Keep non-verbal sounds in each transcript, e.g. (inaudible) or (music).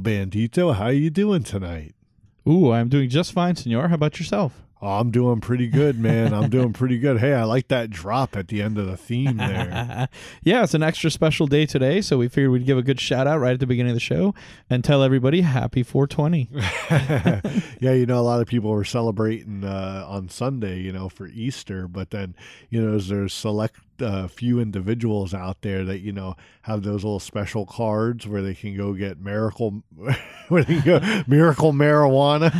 Bandito, how you doing tonight? Ooh, I'm doing just fine, senor. How about yourself? Oh, I'm doing pretty good, man. I'm doing pretty good. Hey, I like that drop at the end of the theme there. (laughs) yeah, it's an extra special day today, so we figured we'd give a good shout out right at the beginning of the show and tell everybody happy 420. (laughs) (laughs) yeah, you know, a lot of people were celebrating uh, on Sunday, you know, for Easter, but then, you know, there's select uh, few individuals out there that you know have those little special cards where they can go get miracle, (laughs) where they can go miracle marijuana,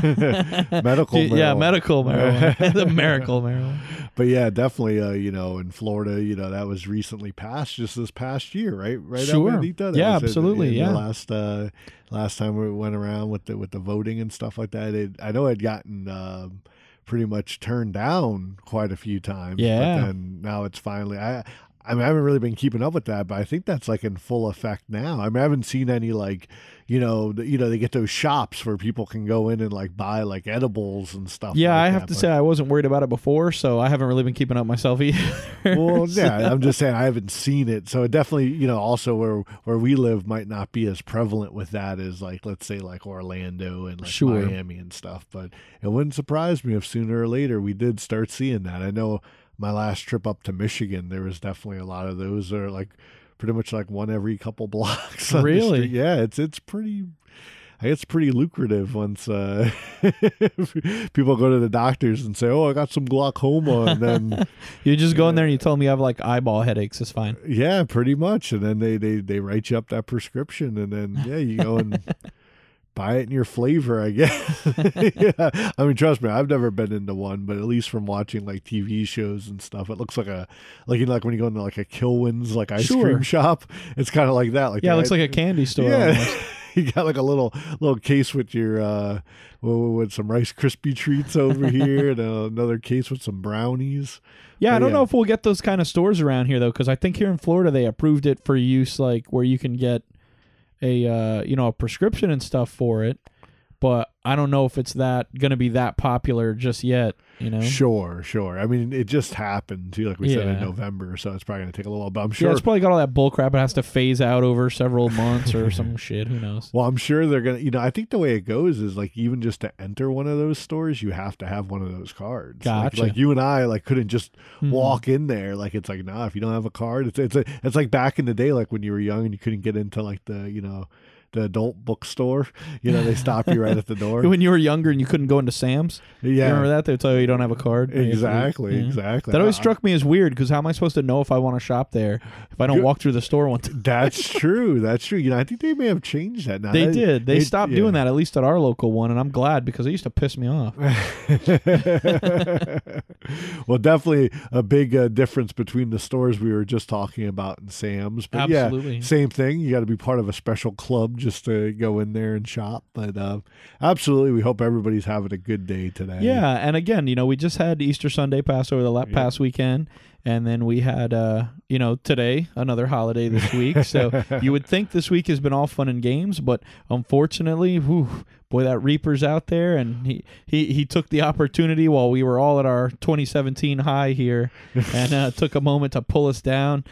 (laughs) medical, yeah, marijuana. medical marijuana. (laughs) the miracle marijuana. But yeah, definitely, uh, you know, in Florida, you know, that was recently passed just this past year, right? Right, Sure. Yeah, in- absolutely, in the yeah. last uh, last time we went around with the with the voting and stuff like that, it, I know it had gotten um, pretty much turned down quite a few times. Yeah. And now it's finally. I I mean, I haven't really been keeping up with that, but I think that's like in full effect now. I mean, I haven't seen any like, you know, the, you know, they get those shops where people can go in and like buy like edibles and stuff. Yeah, like I that, have to but- say I wasn't worried about it before, so I haven't really been keeping up myself (laughs) either. well, (laughs) yeah, I'm just saying I haven't seen it, so it definitely, you know, also where where we live might not be as prevalent with that as like let's say like Orlando and like Sure. Miami and stuff. But it wouldn't surprise me if sooner or later we did start seeing that. I know my last trip up to Michigan, there was definitely a lot of those. Are like pretty much like one every couple (laughs) blocks. Really? Yeah, it's it's pretty. It's pretty lucrative once uh, (laughs) people go to the doctors and say, "Oh, I got some glaucoma," and then (laughs) you just go in there and you tell them you have like eyeball headaches. It's fine. Yeah, pretty much. And then they they they write you up that prescription, and then yeah, you go and buy it in your flavor, I guess. (laughs) yeah. I mean, trust me, I've never been into one, but at least from watching like TV shows and stuff, it looks like a like you know like when you go into like a Kilwins like ice Sure. cream shop, it's kind of like that. Like Yeah, it looks like a candy (laughs) store. yeah. almost. (laughs) you got like a little little case with your uh with, some Rice Krispie treats over here, and uh, another case with some brownies. Yeah, I don't yeah. know if we'll get those kind of stores around here though, because I think here in Florida they approved it for use, like where you can get a uh, you know a prescription and stuff for it. But I don't know if it's that going to be that popular just yet. You know, Sure, sure. I mean, it just happened too, like we said in Yeah. November, so it's probably gonna take a little while. But I'm yeah, sure. it's probably got all that bull crap. It has to phase out over several months or some (laughs) shit. Who knows? well, I'm sure they're gonna. You know, I think the way it goes is like even just to enter one of those stores, you have to have one of those cards. Like- Gotcha. Like, you and I like couldn't just Mhm. walk in there. Like it's like nah, if you don't have a card, it's it's a, it's like back in the day, like when you were young and you couldn't get into like the you know the adult bookstore. You know, they stop you right at the door. (laughs) When you were younger and you couldn't go into Sam's, you yeah, remember that? They would tell you you don't have a card. You exactly, yeah. exactly. That always struck me as weird because how am I supposed to know if I want to shop there if I don't walk through the store once? That's (laughs) true. That's true. You know, I think they may have changed that now. They did. They stopped yeah. doing that at least at our local one, and I'm glad because it used to piss me off. (laughs) well, definitely a big uh, difference between the stores we were just talking about and Sam's. But Absolutely. yeah, same thing. You got to be part of a special club just to go in there and shop. But uh, absolutely, we hope everybody's having a good day today. Yeah, and again, you know, we just had Easter Sunday pass over the last past weekend, and then we had, uh, you know, today another holiday this week. (laughs) So you would think this week has been all fun and games, but unfortunately, whew, boy, that Reaper's out there, and he he he took the opportunity while we were all at our 2017 high here, (laughs) and uh, took a moment to pull us down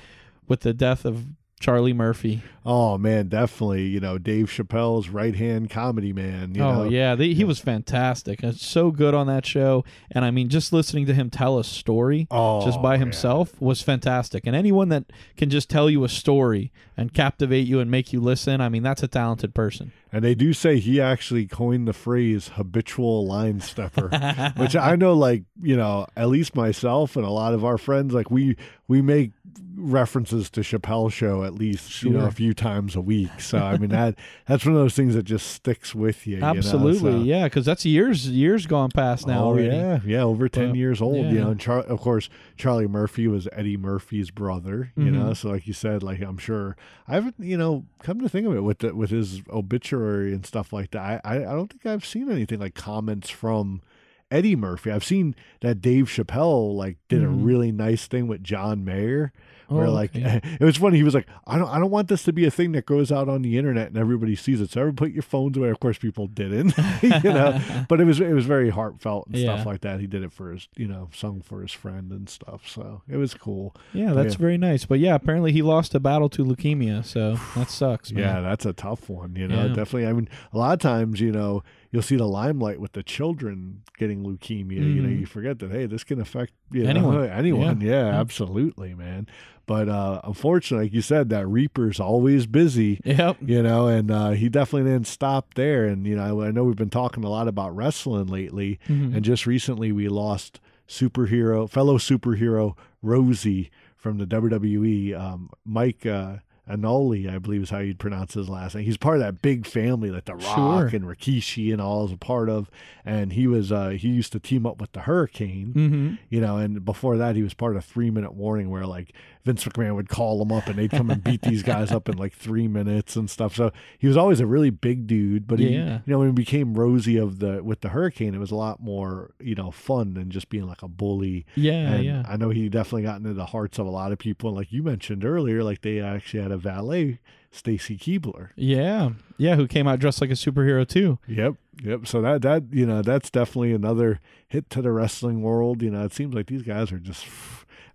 with the death of Charlie Murphy. Oh man, definitely. You know, Dave Chappelle's right hand comedy man. You oh know? yeah, they, he was fantastic. It's so good on that show, and I mean, just listening to him tell a story Oh, just by yeah. himself was fantastic. And anyone that can just tell you a story and captivate you and make you listen, I mean, that's a talented person. And they do say he actually coined the phrase habitual line stepper, (laughs) which I know, like, you know, at least myself and a lot of our friends, like, we, we make, references to Chappelle show at least you know Sure. a few times a week. So I mean that (laughs) that's one of those things that just sticks with you. you know, Absolutely, so- yeah, because that's years years gone past now oh already. yeah, yeah, over ten Well, years old. You yeah. know, and Char- of course Charlie Murphy was Eddie Murphy's brother. You Mm-hmm. know, so like you said, like I'm sure I haven't. You know, come to think of it, with the, with his obituary and stuff like that, I, I I don't think I've seen anything like comments from. Eddie Murphy. I've seen that Dave Chappelle like did a Mhm. really nice thing with John Mayer where Oh, like okay. (laughs) it was funny. He was like, I don't I don't want this to be a thing that goes out on the internet and everybody sees it. So everyone put your phones away. Of course people didn't. (laughs) you know. (laughs) But it was it was very heartfelt and Yeah. stuff like that. He did it for his you know, sung for his friend and stuff. So it was cool. Yeah, that's yeah. very nice. But yeah, apparently he lost a battle to leukemia, so that sucks. (sighs) Man. Yeah, that's a tough one, you know. Yeah. Definitely I mean a lot of times, you know, you'll see the limelight with the children getting leukemia. You know, Mhm. you forget that hey, this can affect you know, Anyone. (laughs) anyone. Yeah, Yeah. absolutely, man. But uh unfortunately, like you said, that Reaper's always busy. Yep. you know, and uh, he definitely didn't stop there. And you know, I know we've been talking a lot about wrestling lately, Mhm. and just recently we lost superhero, fellow superhero Rosey from the WWE. Um, Mike uh, Anoli, I believe is how you'd pronounce his last name. He's part of that big family that The Rock Sure. and Rikishi and all is a part of. And he was uh, he used to team up with the Hurricane Mm-hmm. you know, and before that, he was part of Three Minute Warning, where like Vince McMahon would call them up and they'd come and beat these (laughs) guys up in like three minutes and stuff. So he was always a really big dude, but he, Yeah. you know, when he became Rosey of the with the Hurricane, it was a lot more you know fun than just being like a bully. Yeah, and yeah. I know he definitely got into the hearts of a lot of people. And like you mentioned earlier, like they actually had a valet, Stacy Keibler. Yeah. Yeah, who came out dressed like a superhero too. Yep, yep. So that that you know that's definitely another hit to the wrestling world. You know, it seems like these guys are just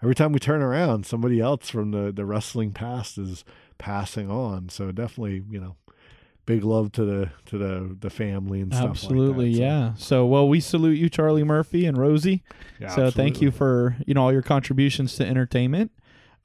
every time we turn around, somebody else from the the wrestling past is passing on. So definitely, you know, big love to the to the the family and stuff. Absolutely, like that. So, yeah. So well we salute you, Charlie Murphy and Rosey. yeah, so thank you for, you know, all your contributions to entertainment.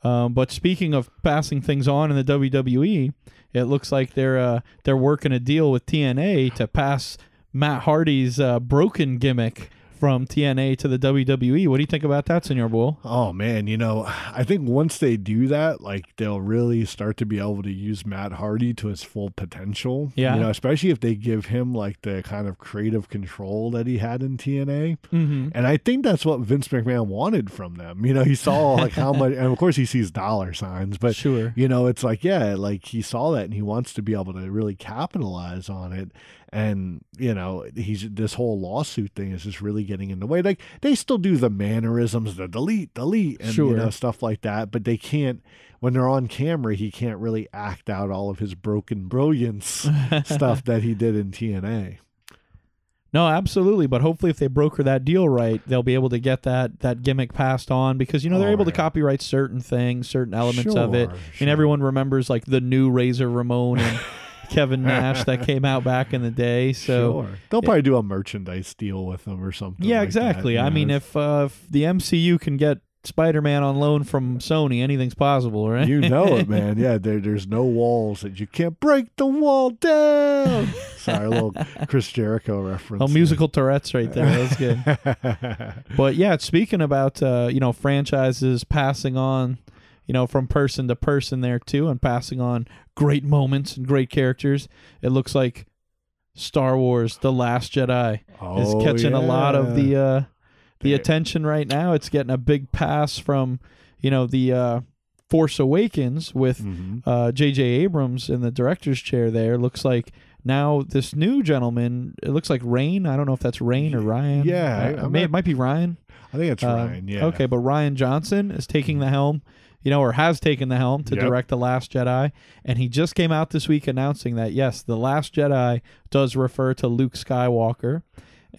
Um, but speaking of passing things on in the WWE, it looks like they're uh, they're working a deal with TNA to pass Matt Hardy's uh, broken gimmick from TNA to the WWE. What do you think about that, Senor Bull? Oh man, you know, I think once they do that, like they'll really start to be able to use Matt Hardy to his full potential. Yeah. You know, especially if they give him like the kind of creative control that he had in TNA. Mm-hmm. And I think that's what Vince McMahon wanted from them. You know, he saw like how (laughs) much and of course he sees dollar signs, but Sure. you know, it's like, yeah, like he saw that and he wants to be able to really capitalize on it. And, you know, he's this whole lawsuit thing is just really getting in the way. Like they still do the mannerisms, the delete, delete, and you know, stuff like that, but they can't when they're on camera, he can't really act out all of his broken brilliance (laughs) stuff that he did in TNA. No, absolutely. But hopefully, if they broker that deal right, they'll be able to get that that gimmick passed on because you know they're Oh, able to copyright certain things, certain elements of it, Sure, and everyone remembers like the new Razor Ramon and (laughs) Kevin (laughs) Nash that came out back in the day. So. sure. They'll probably do a merchandise deal with them or something. Yeah, like exactly. you I know, mean, if, uh, if the MCU can get Spider-Man on loan from Sony, anything's possible, right? you know it, man. (laughs) Yeah, there, there's no walls that you can't break the wall down. (laughs) Sorry, a little Chris Jericho reference. Oh, musical Tourette's right there. That's good. But yeah, speaking about uh, you know franchises passing on, you know from person to person there too, and passing on great moments and great characters. It looks like Star Wars: The Last Jedi is Oh, catching a lot of the uh, the attention right now. It's getting a big pass from you know the uh, Force Awakens with Mhm. uh, J.J. Abrams in the director's chair there. Looks like now this new gentleman, it looks like Rain. I don't know if that's Rain or Ryan. Yeah, I- Uh, may, not- it might be Ryan. I think it's Um, Ryan. Yeah. Okay, but Rian Johnson is taking the helm, you know, or has taken the helm to Yep. direct The Last Jedi. And he just came out this week announcing that, yes, The Last Jedi does refer to Luke Skywalker.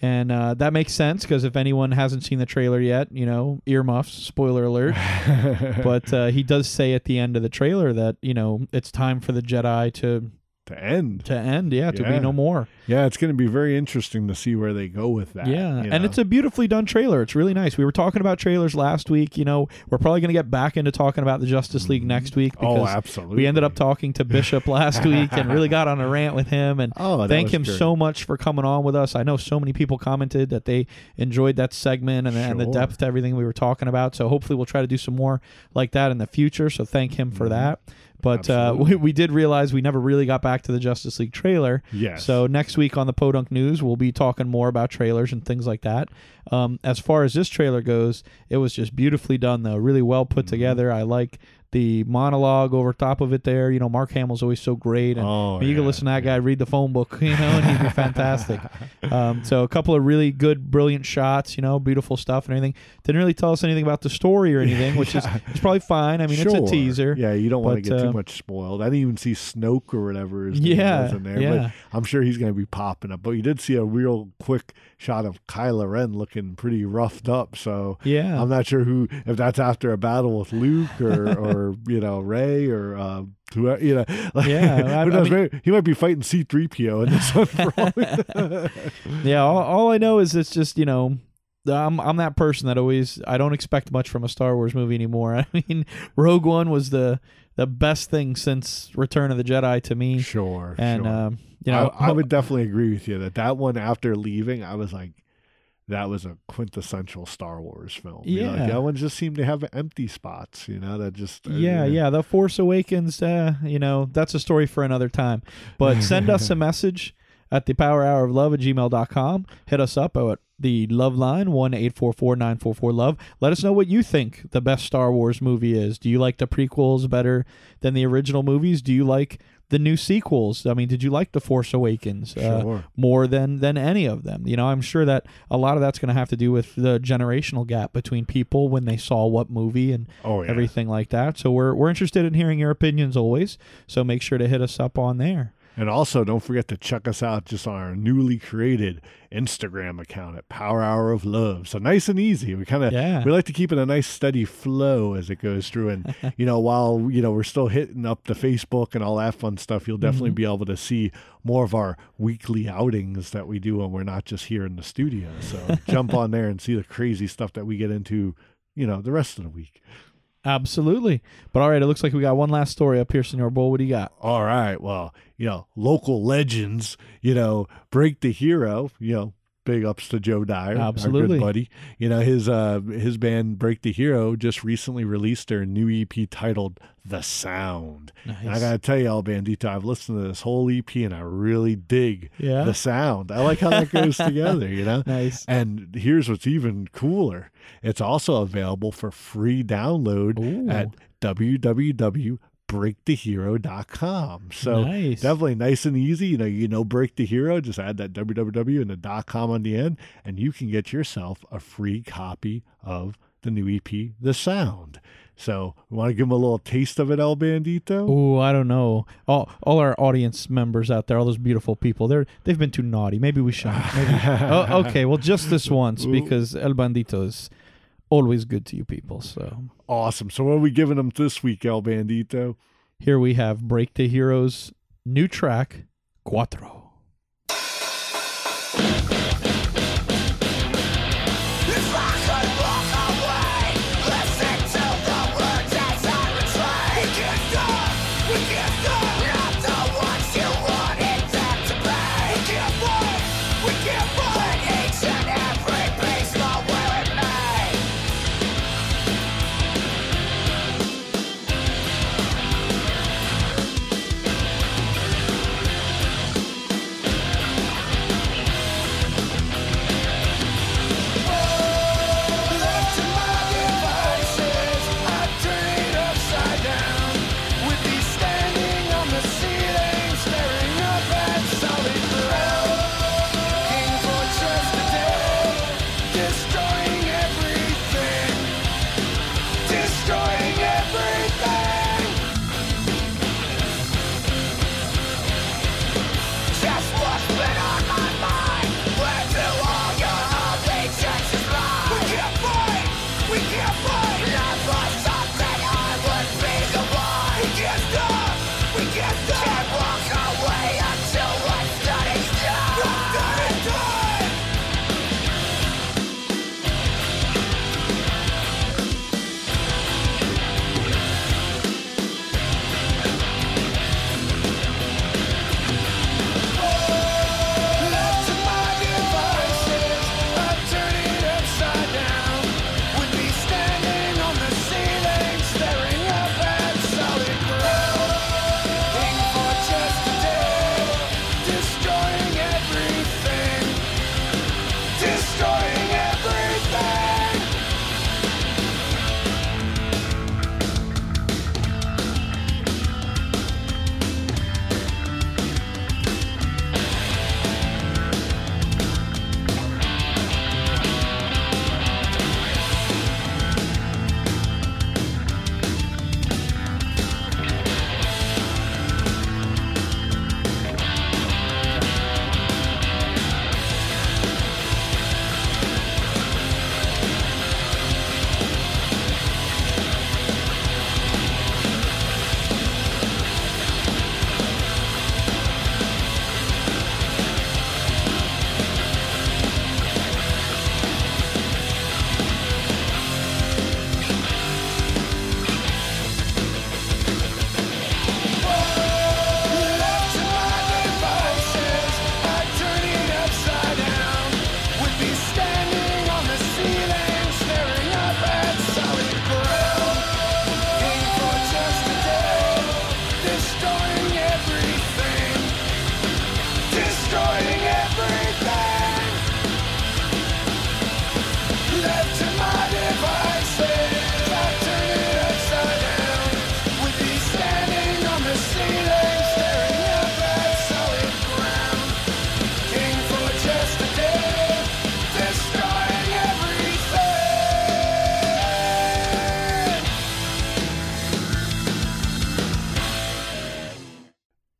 And uh, that makes sense because if anyone hasn't seen the trailer yet, you know, earmuffs, spoiler alert. (laughs) but uh, he does say at the end of the trailer that, you know, it's time for the Jedi to to end. to end. Yeah, to Yeah. be no more. Yeah, it's going to be very interesting to see where they go with that. Yeah, you and know? it's a beautifully done trailer. It's really nice. We were talking about trailers last week. You know, we're probably going to get back into talking about the Justice League mm-hmm. next week oh, because oh, absolutely. we ended up talking to Bishop (laughs) last week and really got on a rant with him. And Oh, that thank was him great. so much for coming on with us. I know so many people commented that they enjoyed that segment and, and the Sure. depth to everything we were talking about. So hopefully we'll try to do some more like that in the future. So thank him for mm-hmm. that. But uh. (laughs) We, we did realize we never really got back to the Justice League trailer. Yes. So next week on the Podunk News, we'll be talking more about trailers and things like that. Um, as far as this trailer goes, it was just beautifully done, though. Really well put Mm-hmm. together. I like the monologue over top of it there. You know, Mark Hamill's always so great. And Oh, you can listen to that guy read the phone book, (laughs) you know, and he'd be (laughs) fantastic. Um, so a couple of really good, brilliant shots, you know, beautiful stuff and everything. Didn't really tell us anything about the story or anything, which is (laughs) it's probably fine. I mean, it's a teaser. Yeah, you don't want to get too uh, much spoiled. I didn't even see Snoke or whatever his Yeah, was in there, yeah. but I'm sure he's going to be popping up. But you did see a real quick shot of Kylo Ren looking pretty roughed up. So Yeah. I'm not sure who if that's after a battle with Luke or or you know Rey or uh, whoever you know. (laughs) Like, Yeah, I- who I mean- Maybe he might be fighting C-3PO in this one. For all we know. Yeah, all, all I know is it's just you know, I'm I'm that person that always I don't expect much from a Star Wars movie anymore. (laughs) I mean, Rogue One was the the best thing since Return of the Jedi to me, sure, and sure. um, you know, I, I would definitely agree with you that that one after leaving, I was like, that was a quintessential Star Wars film. You know, like, Yeah. that one just seemed to have empty spots. You know, that just uh, yeah, yeah, The Force Awakens. Uh, you know, that's a story for another time. But (laughs) send us a message at the Power Hour of Love at gmail.com. Hit us up at the Love Line one eight four four nine four four Love. Let us know what you think the best Star Wars movie is. Do you like the prequels better than the original movies? Do you like the new sequels? I mean, did you like the Force Awakens? uh, Sure. more than than any of them. You know, I'm sure that a lot of that's going to have to do with the generational gap between people when they saw what movie and Oh, yeah. everything like that. So we're we're interested in hearing your opinions always. So make sure to hit us up on there. And also, don't forget to check us out just on our newly created Instagram account at Power Hour of Love. So nice and easy. We kind of Yeah. we like to keep it a nice steady flow as it goes through. And (laughs) you know, while you know we're still hitting up the Facebook and all that fun stuff, you'll definitely mm-hmm. be able to see more of our weekly outings that we do when we're not just here in the studio. So jump (laughs) on there and see the crazy stuff that we get into. You know, the rest of the week. Absolutely. But all right, it looks like we got one last story up here, Senor Bull. What do you got? All right. Well, you know, local legends, you know, break the hero, you know, big ups to Joe Dyer, our Absolutely. good buddy. You know, his uh his band Break the Hero just recently released their new EP titled The Sound. And I gotta tell you all, Bandito, I've listened to this whole EP and I really dig Yeah? the sound. I like how that goes (laughs) together, you know? Nice. And here's what's even cooler. It's also available for free download Ooh. at www.breakthehero.com. So Nice. definitely nice and easy. You know, you know Break the Hero, just add that www and the dot com on the end, and you can get yourself a free copy of the new EP, The Sound. So we want to give them a little taste of it, El Bandito? Oh, I don't know. All all our audience members out there, all those beautiful people, they're they've been too naughty. Maybe we shouldn't. Maybe. (laughs) oh, okay, well, just this once because El Bandito is always good to you people. So Awesome. So what are we giving them this week, El Bandito? here we have Break the Heroes new track, Cuatro.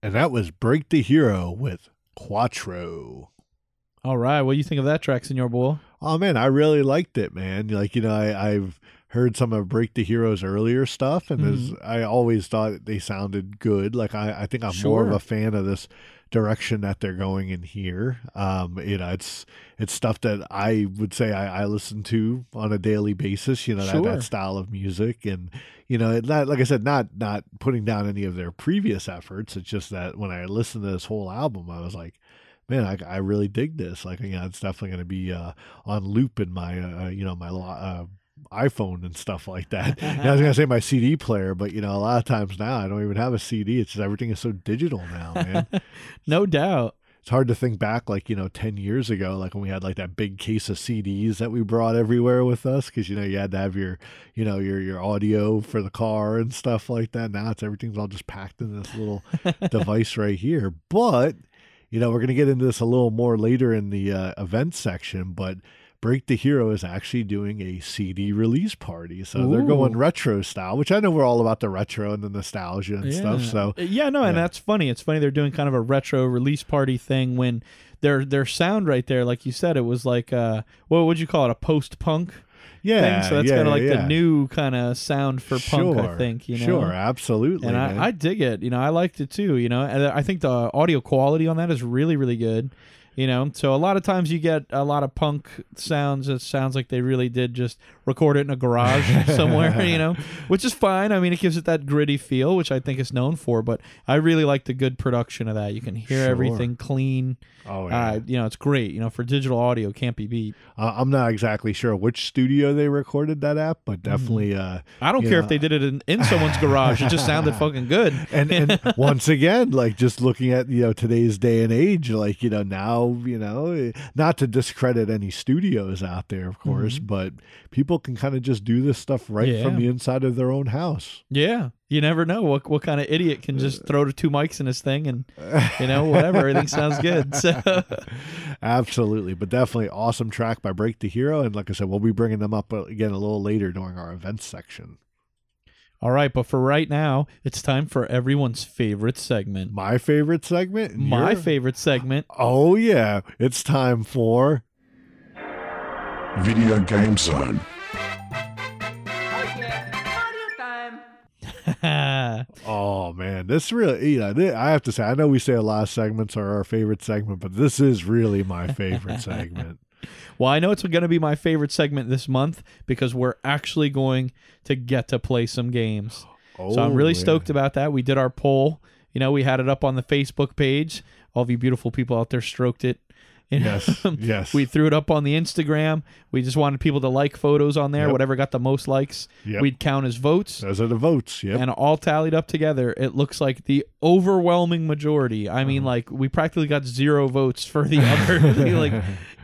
And that was Break the Hero with Quattro. All right, what do you think of that track, Senor Bull? Oh man, I really liked it, man. Like you know, I, I've heard some of Break the Hero's earlier stuff, and hmm. there's I always thought they sounded good. Like I, I think I'm more of a fan of this direction that they're going in here. Um, you know, it's it's stuff that I would say I, I listen to on a daily basis. You know, that, Sure. that style of music, and you know, it not like I said, not not putting down any of their previous efforts. It's just that when I listened to this whole album, I was like. Man, I, I really dig this. Like, you know, it's definitely going to be uh, on loop in my, uh, you know, my uh, iPhone and stuff like that. (laughs) I was gonna say my CD player, but you know, a lot of times now I don't even have a CD. It's just everything is so digital now, man. (laughs) No doubt. it's hard to think back, like you know, ten years ago, like when we had like that big case of CDs that we brought everywhere with us, because you know you had to have your, you know, your your audio for the car and stuff like that. Now it's everything's all just packed in this little (laughs) device right here. But you know, we're gonna get into this a little more later in the uh, event section, but. Break the Hero is actually doing a CD release party. So they're going retro style, which I know we're all about the retro and the nostalgia and stuff. So Uh, yeah, no, and that's funny. It's funny they're doing kind of a retro release party thing when their their sound right there, like you said, it was like uh, what would you call it, a post punk yeah, thing? So that's yeah, kind of like yeah. the new kind of sound for punk, I think. You know, Sure, absolutely. and. I, I dig it. You know, I liked it too. You know, and I think the audio quality on that is really, really good. You know, so a lot of times you get a lot of punk sounds. It sounds like they really did just record it in a garage (laughs) somewhere. You know, which is fine. I mean, it gives it that gritty feel, which I think it's known for. But I really like the good production of that. You can hear Sure. everything clean. oh, yeah. Uh, you know, it's great. You know, for digital audio, can't be beat. Uh, I'm not exactly sure which studio they recorded that at, but definitely. Uh, I don't care know, if they did it in, in someone's (laughs) garage. It just sounded fucking good. and and (laughs) once again, like just looking at you know today's day and age, like you know now you know eh, not to discredit any studios out there, of course, but people can kind of just do this stuff right from Mm-hmm. The inside of their own house. Yeah, you never know what what kind of idiot can just throw the two mics in his thing and you know (laughs) whatever. Everything sounds good. (laughs) So Absolutely, but definitely awesome track by Break the Hero, and like I said, we'll be bringing them up uh, again a little later during our events section. all right, but for right now, it's time for everyone's favorite segment. My favorite segment, My your- favorite segment. Oh yeah, it's time for Video Game Zone. Oh man, this really you know thi- I have to say I know we say a lot of segments are our favorite segment, but this is really my favorite segment. (laughs) well, I know it's going to be my favorite segment this month because we're actually going to get to play some games. Oh, so I'm oh, really yeah. stoked about that. We did our poll. You know, we had it up on the Facebook page. All of you beautiful people out there stroked it. You (laughs) know, Yes, yes. we threw it up on the Instagram. We just wanted people to like photos on there. Yep. Whatever got the most likes, Yep. we'd count as votes. Those are the votes. Yep. And all tallied up together, it looks like the overwhelming majority. I mean, like we practically got zero votes for the other, (laughs) (laughs) like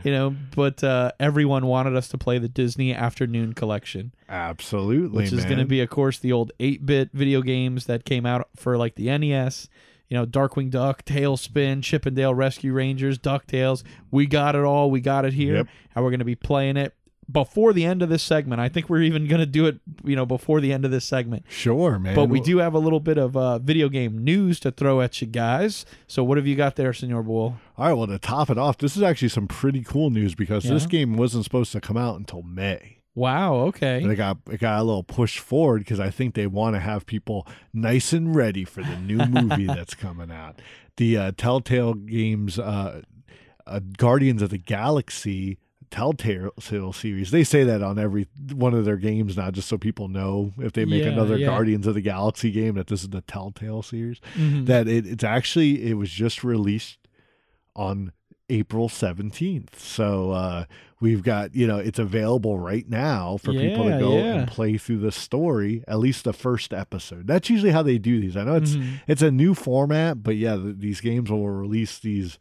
you know. But uh, everyone wanted us to play the Disney Afternoon Collection, Absolutely, which is going to be, of course, the old eight-bit video games that came out for like the NES. You know, Darkwing Duck, TaleSpin, Chippendale Rescue Rangers, Ducktales. We got it all. We got it here, Yep. and we're going to be playing it before the end of this segment. I think we're even going to do it, you know, before the end of this segment. sure, man. But we do have a little bit of uh, video game news to throw at you guys. So what have you got there, Senor Bull? All right, well to top it off, this is actually some pretty cool news because this game wasn't supposed to come out until May. Wow. Okay. And it got it got a little pushed forward because I think they want to have people nice and ready for the new movie (laughs) that's coming out. The uh, Telltale Games uh, uh, Guardians of the Galaxy Telltale series. They say that on every one of their games now, just so people know if they make Yeah, another yeah. Guardians of the Galaxy game that this is the Telltale series. Mhm. That it, it's actually it was just released on April 17th. So uh, we've got, you know, it's available right now for people to go yeah. and play through the story, at least the first episode. That's usually how they do these. I know it's Mhm. it's a new format, but yeah, th- these games will release these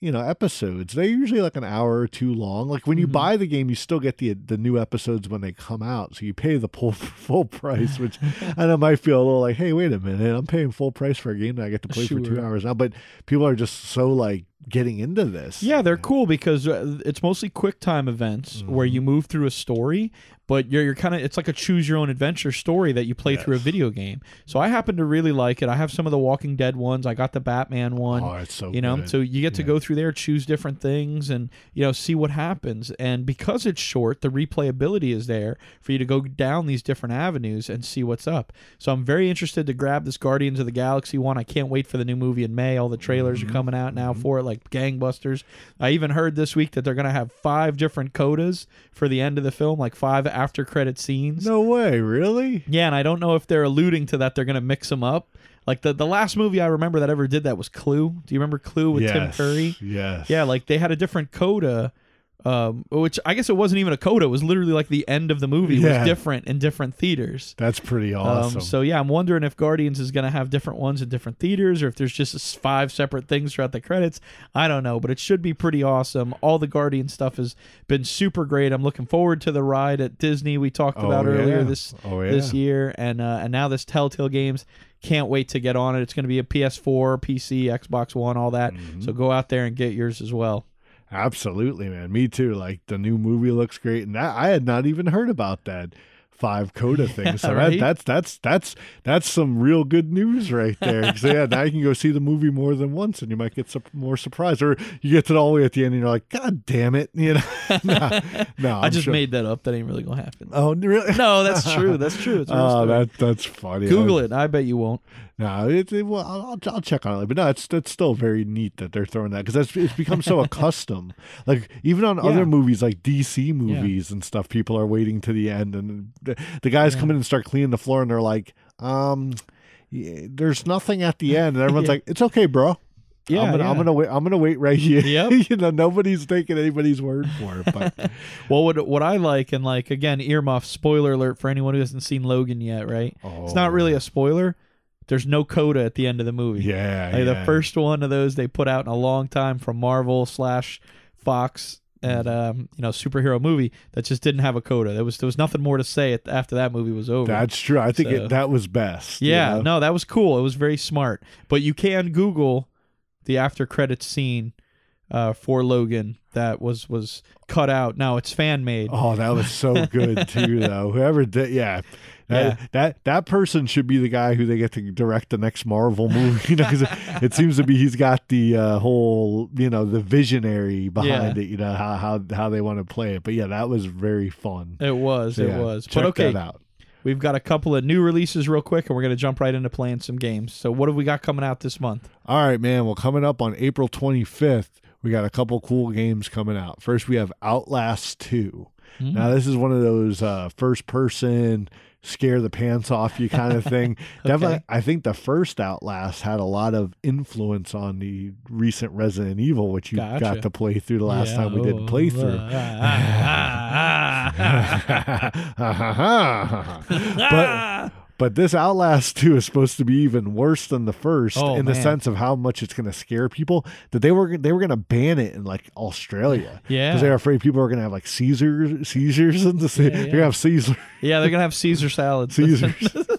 you know episodes they're usually like an hour or two long like when you Mhm. buy the game you still get the the new episodes when they come out so you pay the full (laughs) full price which (laughs) i know might feel a little like hey wait a minute i'm paying full price for a game that i get to play for two hours now but people are just so like getting into this. Yeah, they're cool because uh, it's mostly quick time events where Mm-hmm. you move through a story, but you're, you're kind of it's like a choose your own adventure story that you play through a video game. So I happen to really like it. I have some of the Walking Dead ones. I got the Batman one. Oh, it's so you know, good. so you get to Yeah. go through there, choose different things, and you know see what happens. And because it's short, the replayability is there for you to go down these different avenues and see what's up. So I'm very interested to grab this Guardians of the Galaxy one. I can't wait for the new movie in May. All the trailers Mm-hmm. are coming out now for it, like gangbusters. I even heard this week that they're gonna have five different codas for the end of the film, like five after credit scenes. No way, really? Yeah, and I don't know if they're alluding to that they're going to mix them up. Like the the last movie I remember that ever did that was Clue. Do you remember Clue with Tim. Curry? Yes. Yeah, like they had a different coda um, which I guess it wasn't even a coda. It was literally like the end of the movie Yeah. was different in different theaters. That's pretty awesome. Um, so yeah, I'm wondering if Guardians is going to have different ones in different theaters, or if there's just five separate things throughout the credits. I don't know, but it should be pretty awesome. All the Guardian stuff has been super great. I'm looking forward to the ride at Disney we talked Oh, about earlier yeah. this Oh, this year, and uh, and now this Telltale Games. Can't wait to get on it. It's going to be a PS4, PC, Xbox One, all that. Mm-hmm. So go out there and get yours as well. Absolutely, man. Me too. Like the new movie looks great, and that I had not even heard about that five coda thing. So right? that, that's that's that's that's some real good news right there. (laughs) So yeah, now you can go see the movie more than once, and you might get some more surprise, or you get to the all the way at the end, and you're like, God damn it, (laughs) you know? (laughs) no, no, i just sure- made that up. That ain't really going to happen. Oh, really? no, that's true. That's true. It's Oh, that that's funny. Google it. I bet you won't. No, it's it, well, I'll, I'll- check on it, but no, it's that's still very neat that they're throwing that because that's it's become so (laughs) accustomed. Like even on Yeah. other movies, like DC movies and stuff, people are waiting to the end, and the, the guys come in and start cleaning the floor, and they're like, um. yeah, there's nothing at the end, and (laughs) everyone's Yeah. like, "It's okay, bro. Yeah, I'm gonna, I'm gonna wait. I'm gonna wait right here. (laughs) Yep. you know, nobody's taking anybody's word for it. But Well, what what I like, and like again, earmuff. Spoiler alert for anyone who hasn't seen Logan yet. Right? It's not really a spoiler. There's no coda at the end of the movie. yeah, Like the first one of those they put out in a long time from Marvel slash Fox at um you know superhero movie that just didn't have a coda. There was there was nothing more to say at, after that movie was over. That's true. I think So- it, that was best. you yeah, know? no, that was cool. It was very smart. But you can Google the after credits scene uh, for Logan that was was cut out. Now it's fan made. Oh, that was so good too, (laughs) though. Whoever did, yeah. That, Yeah. that that person should be the guy who they get to direct the next Marvel movie. (laughs) You know, 'cause it, it seems to be he's got the uh, whole, you know, the visionary behind Yeah. it. You know how how how they want to play it. But yeah, that was very fun. It was, it Yeah, was. Check but okay, that out. we've got a couple of new releases real quick, and we're gonna jump right into playing some games. So what have we got coming out this month? All right, man. Well, coming up on April 25th, we got a couple cool games coming out. First, we have Outlast 2. Hmm. Now, this is one of those uh, first person scare the pants off you kind of thing. (laughs) Definitely, I think the first Outlast had a lot of influence on the recent Resident Evil, which you Gotcha. got to play through the last Yeah, time we did oh, playthrough. Uh, uh, uh, but but this Outlast 2 is supposed to be even worse than the first Oh, in the sense of how much it's going to scare people that they were they were going to ban it in like Australia. Yeah. Because they're afraid people are going to have like seizures seizures and the Yeah, they're going to have Caesar yeah, they're gonna have Caesar salads. (laughs) Caesars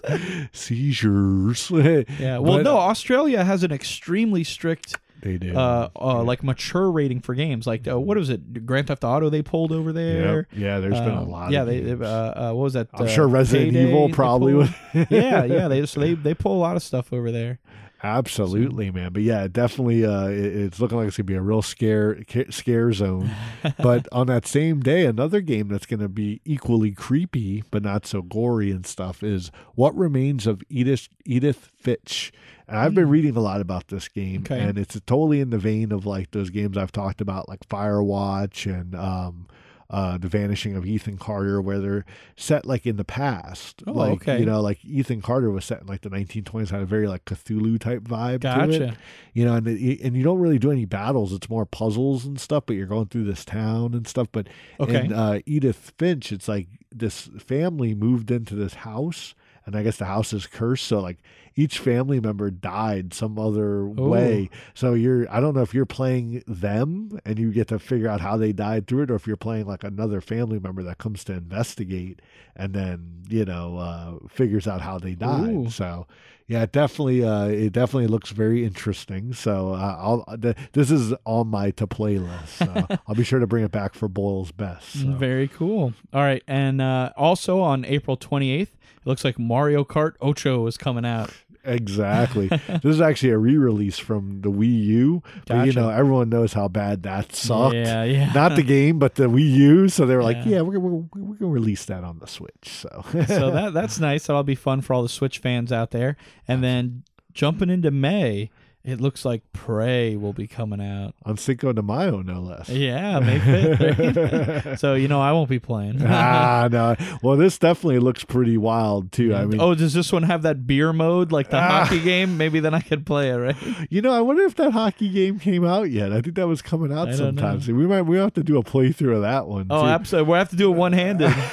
(laughs) seizures. (laughs) yeah. Well, But- no, uh, Australia has an extremely strict They do. uh, uh like mature rating for games. Like uh, what was it? Grand Theft Auto they pulled over there. Yep. Yeah, there's been a Um, lot Yeah, of they. Uh, uh, what was that? I'm uh, sure Resident Payday Evil probably would. (laughs) yeah, yeah. (laughs) They so they they pull a lot of stuff over there. Absolutely, man. But yeah, definitely, uh, it- it's looking like it's gonna be a real scare scare zone. (laughs) but on that same day, another game that's gonna be equally creepy but not so gory and stuff is What Remains of Edith Edith Finch. And I've been reading a lot about this game, Hmm. Okay. and it's totally in the vein of like those games I've talked about, like Firewatch and um, uh, The Vanishing of Ethan Carter, where they're set like in the past. Oh, like, okay. You know, like Ethan Carter was set in like the 1920s, had a very like Cthulhu type vibe to it Gotcha. you know, and it, and you don't really do any battles. It's more puzzles and stuff. But you're going through this town and stuff. But Okay. in uh, Edith Finch, it's like this family moved into this house, and I guess the house is cursed. So like each family member died some other way. So you're I don't know if you're playing them and you get to figure out how they died through it, or if you're playing like another family member that comes to investigate and then you know uh, figures out how they died. Ooh. So yeah, it definitely uh, it definitely looks very interesting. So uh, I'll th- this is on my to play list. So (laughs) I'll be sure to bring it back for Boyle's best. So. Very cool. All right, and uh, also on April 28th, it looks like Mario Kart Ocho is coming out. Exactly. this is actually a re-release from the Wii U, but you know everyone knows how bad that sucked. Yeah, yeah. Not the game, but the Wii U. So they were like, Yeah. "Yeah, we're gonna we're, we're gonna release that on the Switch." So, so (laughs) that that's nice. That'll be fun for all the Switch fans out there. And then jumping into May, it looks like Prey will be coming out. on Cinco de Mayo, no less. Yeah, May 5th. (laughs) so you know I won't be playing. ah, no. Well, this definitely looks pretty wild too. I mean, oh, does this one have that beer mode like the Ah. hockey game? Maybe then I could play it, right? (laughs) you know, I wonder if that hockey game came out yet. I think that was coming out I don't sometime. So we might we have to do a playthrough of that one. Oh, too. absolutely. We'll have to do it one handed. (laughs)